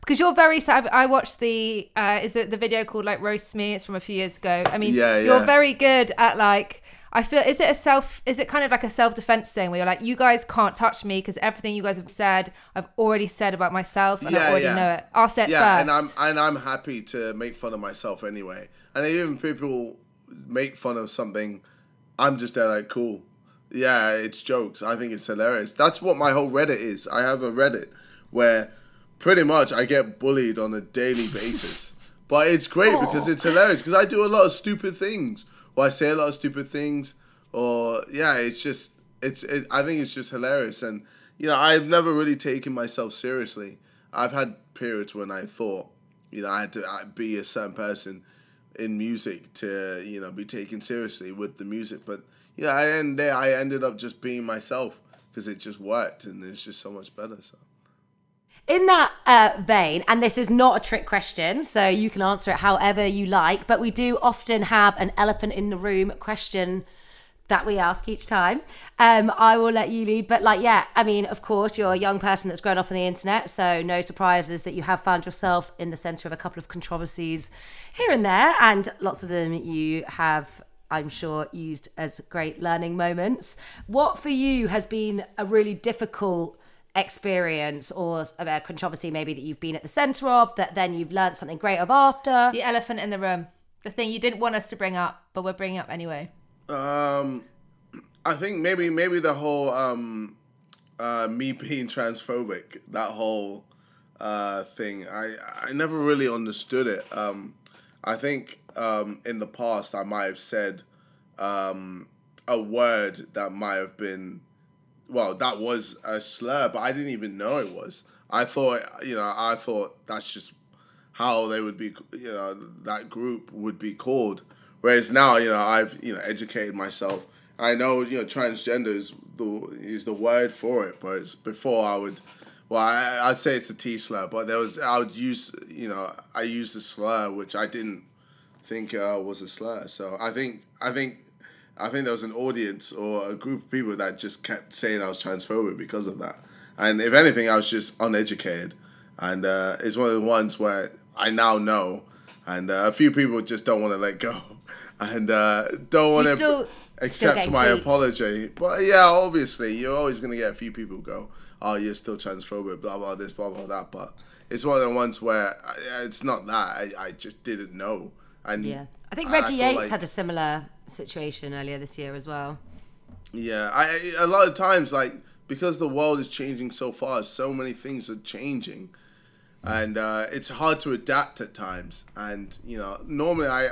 Because you're very sad. I watched the uh, is it the video called like roast me? It's from a few years ago. I mean, Yeah, yeah. you're very good at like. I feel is it a self? Is it kind of like a self defense thing where you're like, you guys can't touch me because everything you guys have said, I've already said about myself and I already yeah. know it. I'll say it yeah, first. and I'm and I'm happy to make fun of myself anyway. And even people make fun of something, I'm just there like cool. Yeah, it's jokes. I think it's hilarious. That's what my whole Reddit is. I have a Reddit where pretty much I get bullied on a daily basis. *laughs* But it's great because it's hilarious because I do a lot of stupid things or I say a lot of stupid things or yeah, it's just it's it, I think it's just hilarious and you know, I've never really taken myself seriously. I've had periods when I thought, you know, I had to be a certain person in music to, you know, be taken seriously with the music. But, you know, I end there, I ended up just being myself because it just worked and it's just so much better. So, In that uh, vein, and this is not a trick question, so you can answer it however you like, but we do often have an elephant in the room question that we ask each time. Um, I will let you lead, but like, yeah, I mean, of course, you're a young person that's grown up on the internet, so no surprises that you have found yourself in the center of a couple of controversies here and there, and lots of them you have. I'm sure used as great learning moments. What for you has been a really difficult experience or a controversy maybe that you've been at the center of that then you've learned something great of after the elephant in the room, the thing you didn't want us to bring up, but we're bringing up anyway. um, I think maybe, maybe the whole, um, uh, me *laughs* being transphobic, that whole, uh, thing, I, I never really understood it. Um, I think, um, in the past I might have said, um, a word that might have been well, that was a slur, but I didn't even know it was. I thought, you know, I thought that's just how they would be, you know, that group would be called. Whereas now, you know, I've, you know, educated myself. I know, you know, transgender is the is the word for it, but it's before I would, well, I, I'd say it's a T slur, but there was I would use, you know, I used a slur which I didn't think uh, was a slur. So I think I think I think there was an audience or a group of people that just kept saying I was transphobic because of that. And if anything, I was just uneducated. And uh, it's one of the ones where I now know, and uh, a few people just don't want to let go, *laughs* and uh, don't want to accept my tweets. apology. But yeah, obviously, you're always gonna get a few people go, "Oh, you're still transphobic," blah blah this, blah blah that. But it's one of the ones where I, it's not that. I, I just didn't know. And Yeah. I think Reggie feel Yates like- had a similar situation earlier this year as well. Yeah, I I- a lot of times like because the world is changing so fast, so many things are changing, and uh, it's hard to adapt at times. And you know, normally I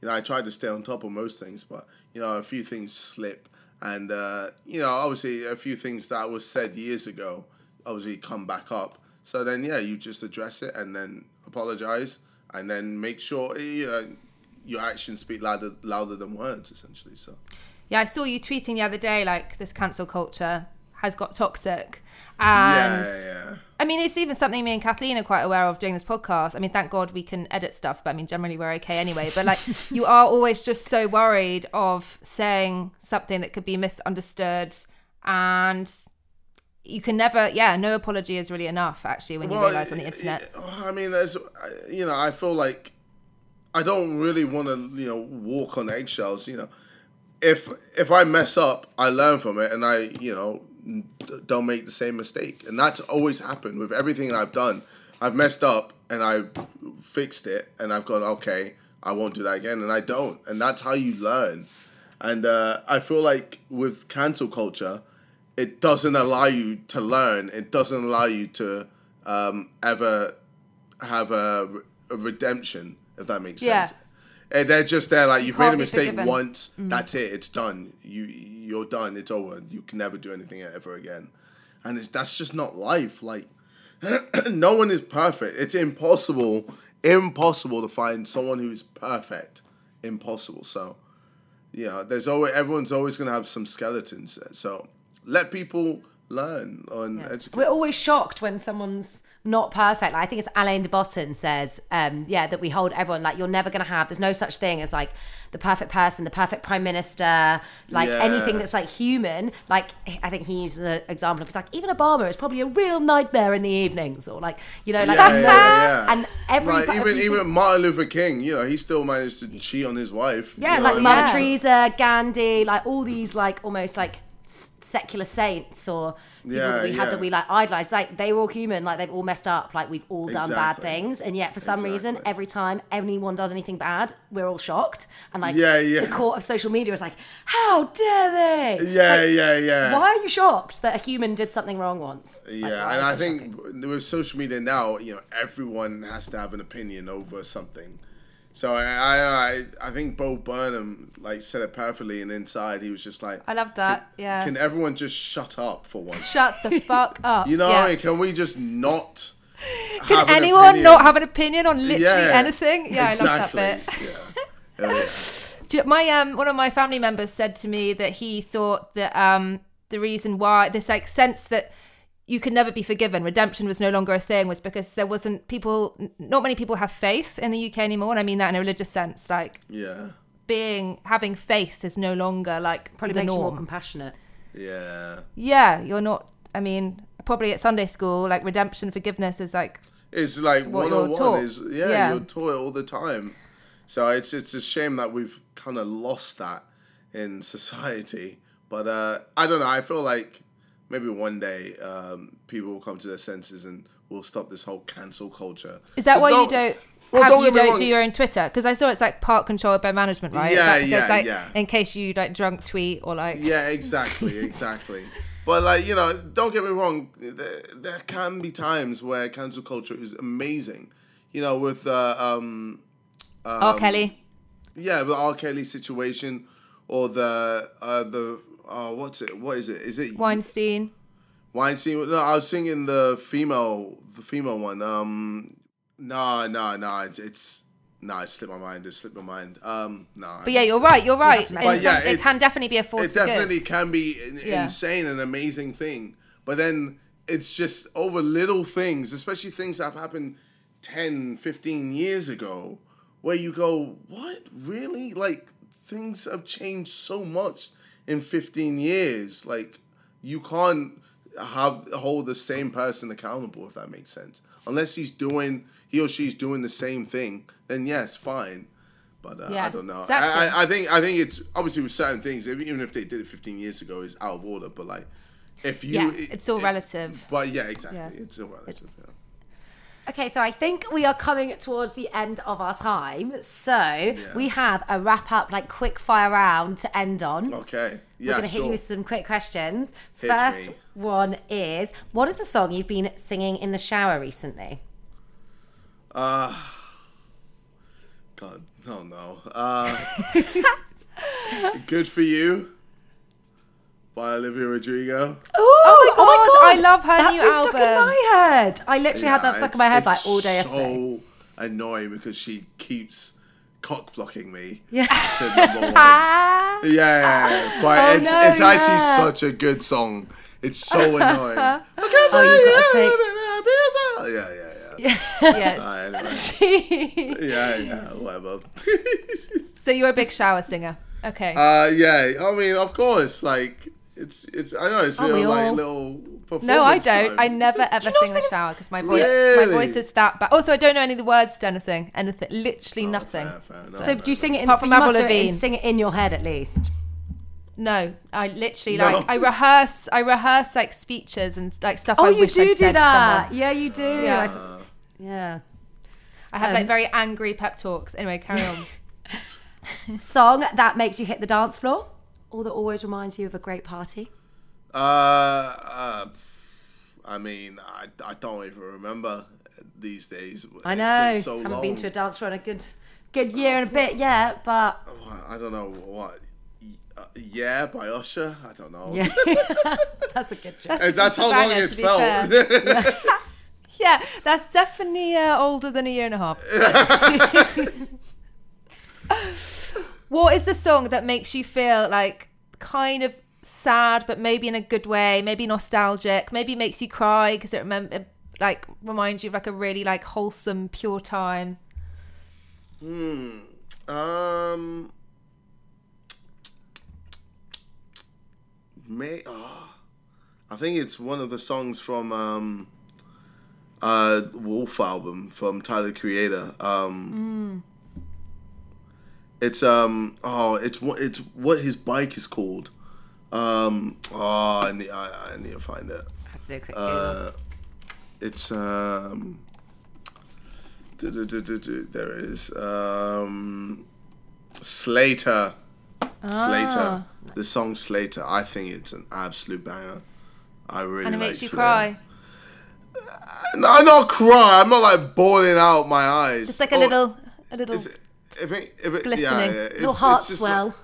you know I try to stay on top of most things, but you know a few things slip, and uh, you know obviously a few things that was said years ago obviously come back up. So then yeah, you just address it and then apologize, and then make sure you know your actions speak louder louder than words essentially. So. Yeah, I saw you tweeting the other day like this cancel culture has got toxic. And yeah, yeah. I mean, it's even something me and Kathleen are quite aware of doing this podcast. I mean, thank God we can edit stuff, but I mean, generally we're okay anyway. But like, *laughs* you are always just so worried of saying something that could be misunderstood, and you can never, yeah, no apology is really enough actually when you realize on the internet. Oh, I mean, there's, uh, you know, I feel like I don't really want to, you know, walk on eggshells. You know, if if I mess up, I learn from it, and I, you know, don't make the same mistake. And that's always happened with everything I've done. I've messed up, and I fixed it, and I've gone, okay, I won't do that again, and I don't. And that's how you learn. And uh, I feel like with cancel culture, it doesn't allow you to learn. It doesn't allow you to um, ever have a, a redemption, if that makes Yeah. sense. And they're just there, like you've made can't a mistake forgiven. once. Mm. That's it. It's done. You you're done. It's over. You can never do anything ever again. And it's, that's just not life. Like *clears throat* no one is perfect. It's impossible, impossible to find someone who is perfect. Impossible. So yeah, there's always everyone's always gonna have some skeletons. So let people learn and educate. We're always shocked when someone's not perfect. Like, I think it's Alain de Botton says, um, yeah, that we hold everyone like you're never going to have. There's no such thing as like the perfect person, the perfect prime minister, like Yeah. anything that's like human. Like I think he's an example of. It's like even Obama is probably a real nightmare in the evenings, or like you know, like yeah, yeah, yeah. and every like even even Martin Luther King, you know, he still managed to cheat on his wife. Yeah, like Mother? Teresa, Gandhi, like all these like almost like secular saints or people Yeah, that we had yeah. that we like idolized. Like they were all human, like they've all messed up, like we've all done bad things, and yet for some reason, every time anyone does anything bad, we're all shocked, and like Yeah, yeah. the court of social media is like, how dare they? Yeah, like, yeah, yeah. Why are you shocked that a human did something wrong once? Yeah, why and I think shocking? with social media now, you know, everyone has to have an opinion over something. So I, I, I, think Bo Burnham like said it perfectly, and inside he was just like, I love that. Yeah. "Can everyone just shut up for once?" Shut the *laughs* fuck up. You know, Yeah. I mean? can we just not? Can have an anyone opinion? not have an opinion on literally Yeah, anything? Yeah, exactly. I love that bit. Yeah. Yeah. *laughs* You- my um one of my family members said to me that he thought that um the reason why this like sense that you could never be forgiven redemption was no longer a thing was because there wasn't people not many people have faith in the UK anymore and I mean that in a religious sense like yeah, being having faith is no longer like probably the makes you more compassionate. yeah. yeah you're not I mean probably at Sunday school like redemption forgiveness is like It's like what one on you're taught. one is yeah, Yeah. you're taught all the time. So it's it's a shame that we've kind of lost that in society. But uh, I don't know. I feel like maybe one day um, people will come to their senses and we'll stop this whole cancel culture. Is that why you don't-? Well, don't you don't wrong. do your own Twitter? Because I saw it's like part controlled by management, right? Yeah, because, yeah, like, yeah. In case you like drunk tweet or like. Yeah, exactly, *laughs* exactly. But like you know, don't get me wrong. There, there can be times where cancel culture is amazing. You know, with uh, um, oh, Kelly. yeah, the R. Kelly situation, or the uh, the uh, what's it? What is it? Is it Weinstein. Weinstein? No, I was singing the female, the female one. Um, no, no, no. It's it's no. It slipped my mind. It slipped my mind. Um, no. But yeah, you're right. You're right. to In mention But yeah, it can definitely be a force it for definitely good. can be an Yeah. insane and amazing thing. But then it's just over little things, especially things that have happened 10, 15 years ago, where you go, what? Really? Like, things have changed so much in 15 years. Like, you can't have hold the same person accountable, if that makes sense. Unless he's doing, he or she's doing the same thing, then yes, fine. But uh, Yeah, I don't know. exactly. I, I, think I think it's obviously with certain things, even if they did it 15 years ago, is out of order. But like, if you, Yeah, it's all it- relative. But yeah, exactly, Yeah. it's all relative. Yeah. Okay, so I think we are coming towards the end of our time. So we have a wrap up, like quick fire round to end on. Okay, Yeah, We're going to hit you with some quick questions. Hit First me. one is What is the song you've been singing in the shower recently? Uh, God, no, no. Uh, *laughs* Good for you by Olivia Rodrigo. Oh, my God, I love her That's new been stuck in album. my head. I literally had that stuck in my head like all day so yesterday. So annoying because she keeps cock blocking me. Yeah. to number one. Ah, Yeah, yeah, yeah. but Oh, it's no, it's actually such a good song. It's so annoying. *laughs* okay, Oh, you gotta yeah, yeah, yeah. *laughs* yes. Uh, anyway. yeah, yeah, whatever. so you're a big *laughs* shower singer. Okay. uh, yeah, I mean, of course, like it's it's. I know it's Aren't little, like all? little. no, I don't. time. I never ever not sing in the shower because my voice, my voice is that bad. Also, I don't know any of the words to anything. Anything. Literally Oh, nothing. fair, fair, no, So fair, do you sing it in, Apart from you must Avril it Lavigne. sing it in your head at least? No, I literally No. like I rehearse. I rehearse like speeches and like stuff. Oh, I you wish do I'd do that. Yeah, you do. Yeah. I f- yeah. I have Um, like very angry pep talks. Anyway, carry on. *laughs* Song that makes you hit the dance floor or that always reminds you of a great party? Uh, uh, I mean, I, I don't even remember these days. I know. been so Haven't long. been to a dance in a good good year and a bit yet, but I don't know what. Uh, yeah, by Usher. I don't know. yeah. *laughs* That's a good joke. And that's how long it's felt. *laughs* yeah, that's definitely uh, older than a year and a half. *laughs* what is the song that makes you feel like kind of sad, but maybe in a good way, maybe nostalgic, maybe makes you cry because it remember like reminds you of like a really like wholesome, pure time. Hmm. um, may oh, I think it's one of the songs from um, uh, Wolf album from Tyler Creator. Um, it's um oh it's what it's what his bike is called. Um oh I need I, I need to find it. Do a quick Uh, it's um. There it is um, Slater. Slater. The song Slater. I think it's an absolute banger. I really And it like makes you Slater. cry. I not cry. I'm not like bawling out my eyes. Just like a Oh, little a little Is it, if it, if it, glistening. Yeah, yeah, it's heart swell. Like,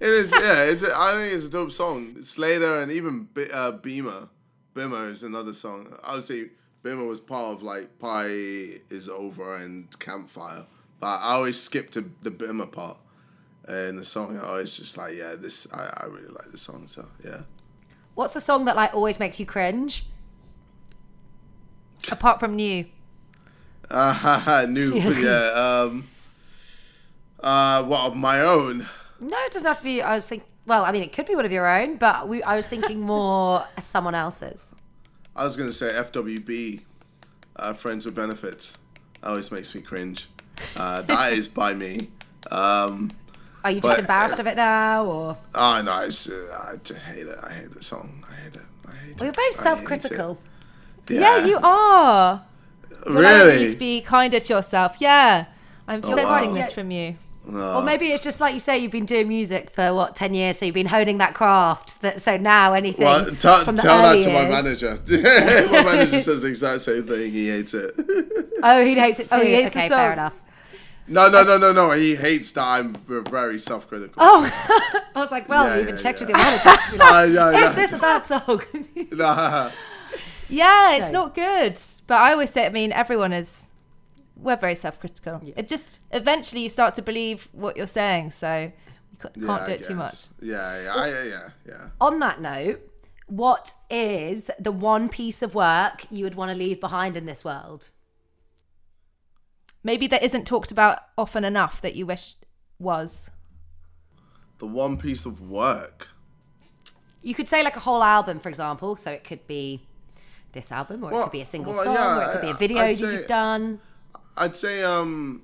it is, yeah. It's. A, I think it's a dope song. Slater and even Be- uh, Beamer. Beamer is another song. Obviously, Beamer was part of like Pie is Over and Campfire, but I always skip to the Beamer part. And the song, I always just like, yeah, this. I, I really like this song. So yeah. What's the song that like always makes you cringe? apart from new. Uh, *laughs* new, *laughs* yeah. Um. Uh, what of my own? No, it doesn't have to be. I was thinking. Well, I mean, it could be one of your own, but we, I was thinking more *laughs* someone else's. I was gonna say FWB, uh, Friends with Benefits. That always makes me cringe. Uh, that is by me. Um, Are you just But- embarrassed of it now, or oh no, it's, uh, I just hate it. I hate the song. I hate it. I hate well, you're very self-critical? it. Yeah, you are. You're like, you need to be kinder to yourself. Yeah. I'm wow. sensing this from you. No. Or maybe it's just like you say, you've been doing music for what ten years, so you've been honing that craft. That so now anything well, t- tell from the that early to my manager. *laughs* my manager *laughs* says the exact same thing. He hates it. Oh, he hates it too. Oh, he hates the okay, song. fair enough. no, no, no, no, no. He hates that I'm very self-critical. Oh, *laughs* I was like, well, Yeah, you even yeah, checked yeah. with your manager. to be like, Uh, yeah, Is yeah. this a bad song? Nah. Yeah, it's No. not good. But I always say, I mean, everyone is. We're very self-critical. It just eventually you start to believe what you're saying, so you can't I do it too much. Yeah, yeah, I, yeah, yeah. On that note, what is the one piece of work you would want to leave behind in this world? Maybe that isn't talked about often enough that you wish was. The one piece of work. You could say like a whole album, for example. So it could be this album, or it could be a single well, song, yeah, or it could be a video I'd that say- you've done. I'd say um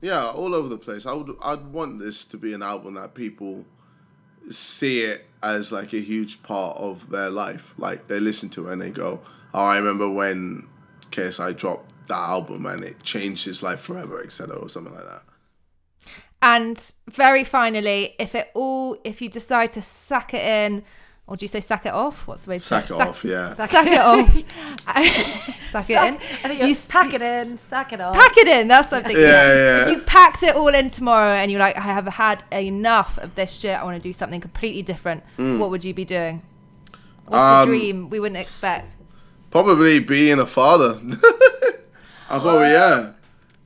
Yeah, all over the place. I would I'd want this to be an album that people see it as like a huge part of their life. Like they listen to it and they go, "Oh, I remember when KSI dropped that album and it changed his life forever, etc." or something like that. And very finally, if it all, if you decide to suck it in, or do you say sack it off? What's the way to Sack say it off, yeah. Sack, it off. *laughs* sack *laughs* it in. I think you You pack it in, sack it off. pack it in. That's something. Yeah, yeah. If you packed it all in tomorrow and you're like, I have had enough of this shit. I want to do something completely different. What would you be doing? What's Um, the dream we wouldn't expect? Probably being a father. *laughs* I probably yeah.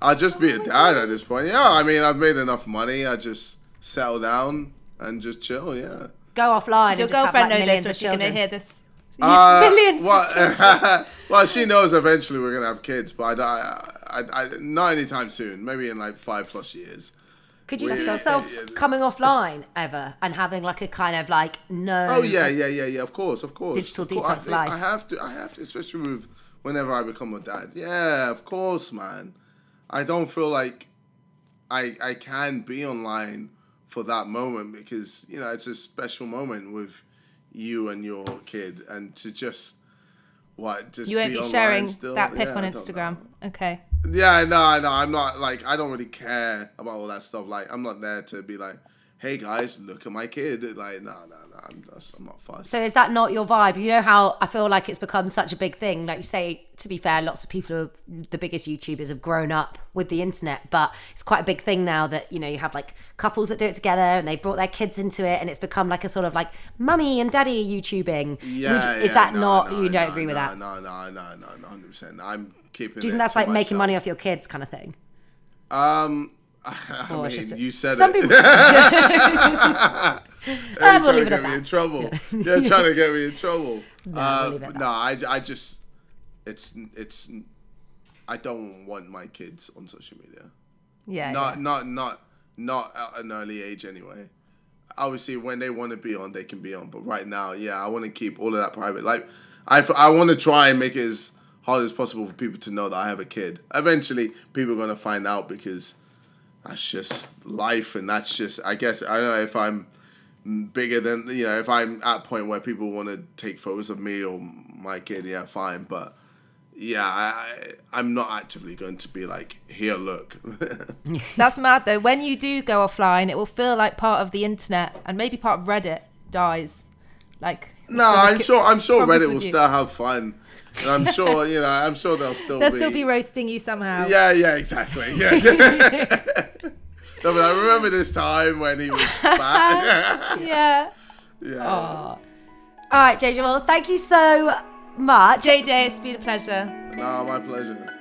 I'd just be a dad at this point. Yeah, I mean I've made enough money. I just settle down and just chill. Yeah. Go offline. Your and just have, girlfriend like, know millions this, or of she's going to hear this? *laughs* Uh, *laughs* Millions of well, *laughs* well, she knows eventually we're gonna have kids, but I, I, I, I, not anytime soon. Maybe in like five plus years. Could you We- see yourself yeah. coming offline ever and having like a kind of like no? Oh yeah, yeah, yeah, yeah. Of course, of course. Digital Of course. I detox think life. I have to. I have to, especially with whenever I become a dad. Yeah, of course, man. I don't feel like I I can be online for that moment because you know it's a special moment with you and your kid, and to just what just You won't be online sharing still? that pic Yeah, on Instagram. Okay. Yeah, no, no, I'm not like I don't really care about all that stuff. Like I'm not there to be like, hey guys, look at my kid. Like no, no, no, I'm just, I'm not fussed. So is that not your vibe? You know how I feel like it's become such a big thing. Like you say, to be fair, lots of people, are, the biggest YouTubers, have grown up with the internet, but it's quite a big thing now that you know you have like couples that do it together and they brought their kids into it, and it's become like a sort of like mummy and daddy YouTubing. Yeah, Would you- is yeah, that no, not? no, you don't no, agree with no, that? No, no, no, no, no, hundred percent. I'm keeping. Do you it think that's like making money off your kids, kind of thing? Um, I Or mean, it's just a- you said Some it. people- You're we'll trying leave to get me that. in trouble. You're *laughs* trying to get me in trouble. *laughs* No, Uh, we'll leave it at but no, I, I just, it's, it's, I don't want my kids on social media. Yeah. Not, yeah. not, not, not at an early age anyway. Obviously, when they want to be on, they can be on. But right now, yeah, I want to keep all of that private. Like, I, I want to try and make it as hard as possible for people to know that I have a kid. Eventually, people are gonna find out because that's just life, and that's just. I guess I don't know if I'm bigger than you know if I'm at a point where people want to take photos of me or my kid. Yeah, fine, but. Yeah, I, I- I'm not actively going to be like, here, look. *laughs* That's mad though. When you do go offline, it will feel like part of the internet and maybe part of Reddit dies. Like No, I'm sure. I'm sure Reddit will you. still have fun, and I'm sure you know. I'm sure they'll still they'll be. still be roasting you somehow. yeah, yeah, exactly. Yeah. *laughs* *laughs* no, but I remember this time when he was *laughs* fat. Yeah. yeah. All right, JJ. Well, thank you so much. JJ, it's been a pleasure. No, my pleasure.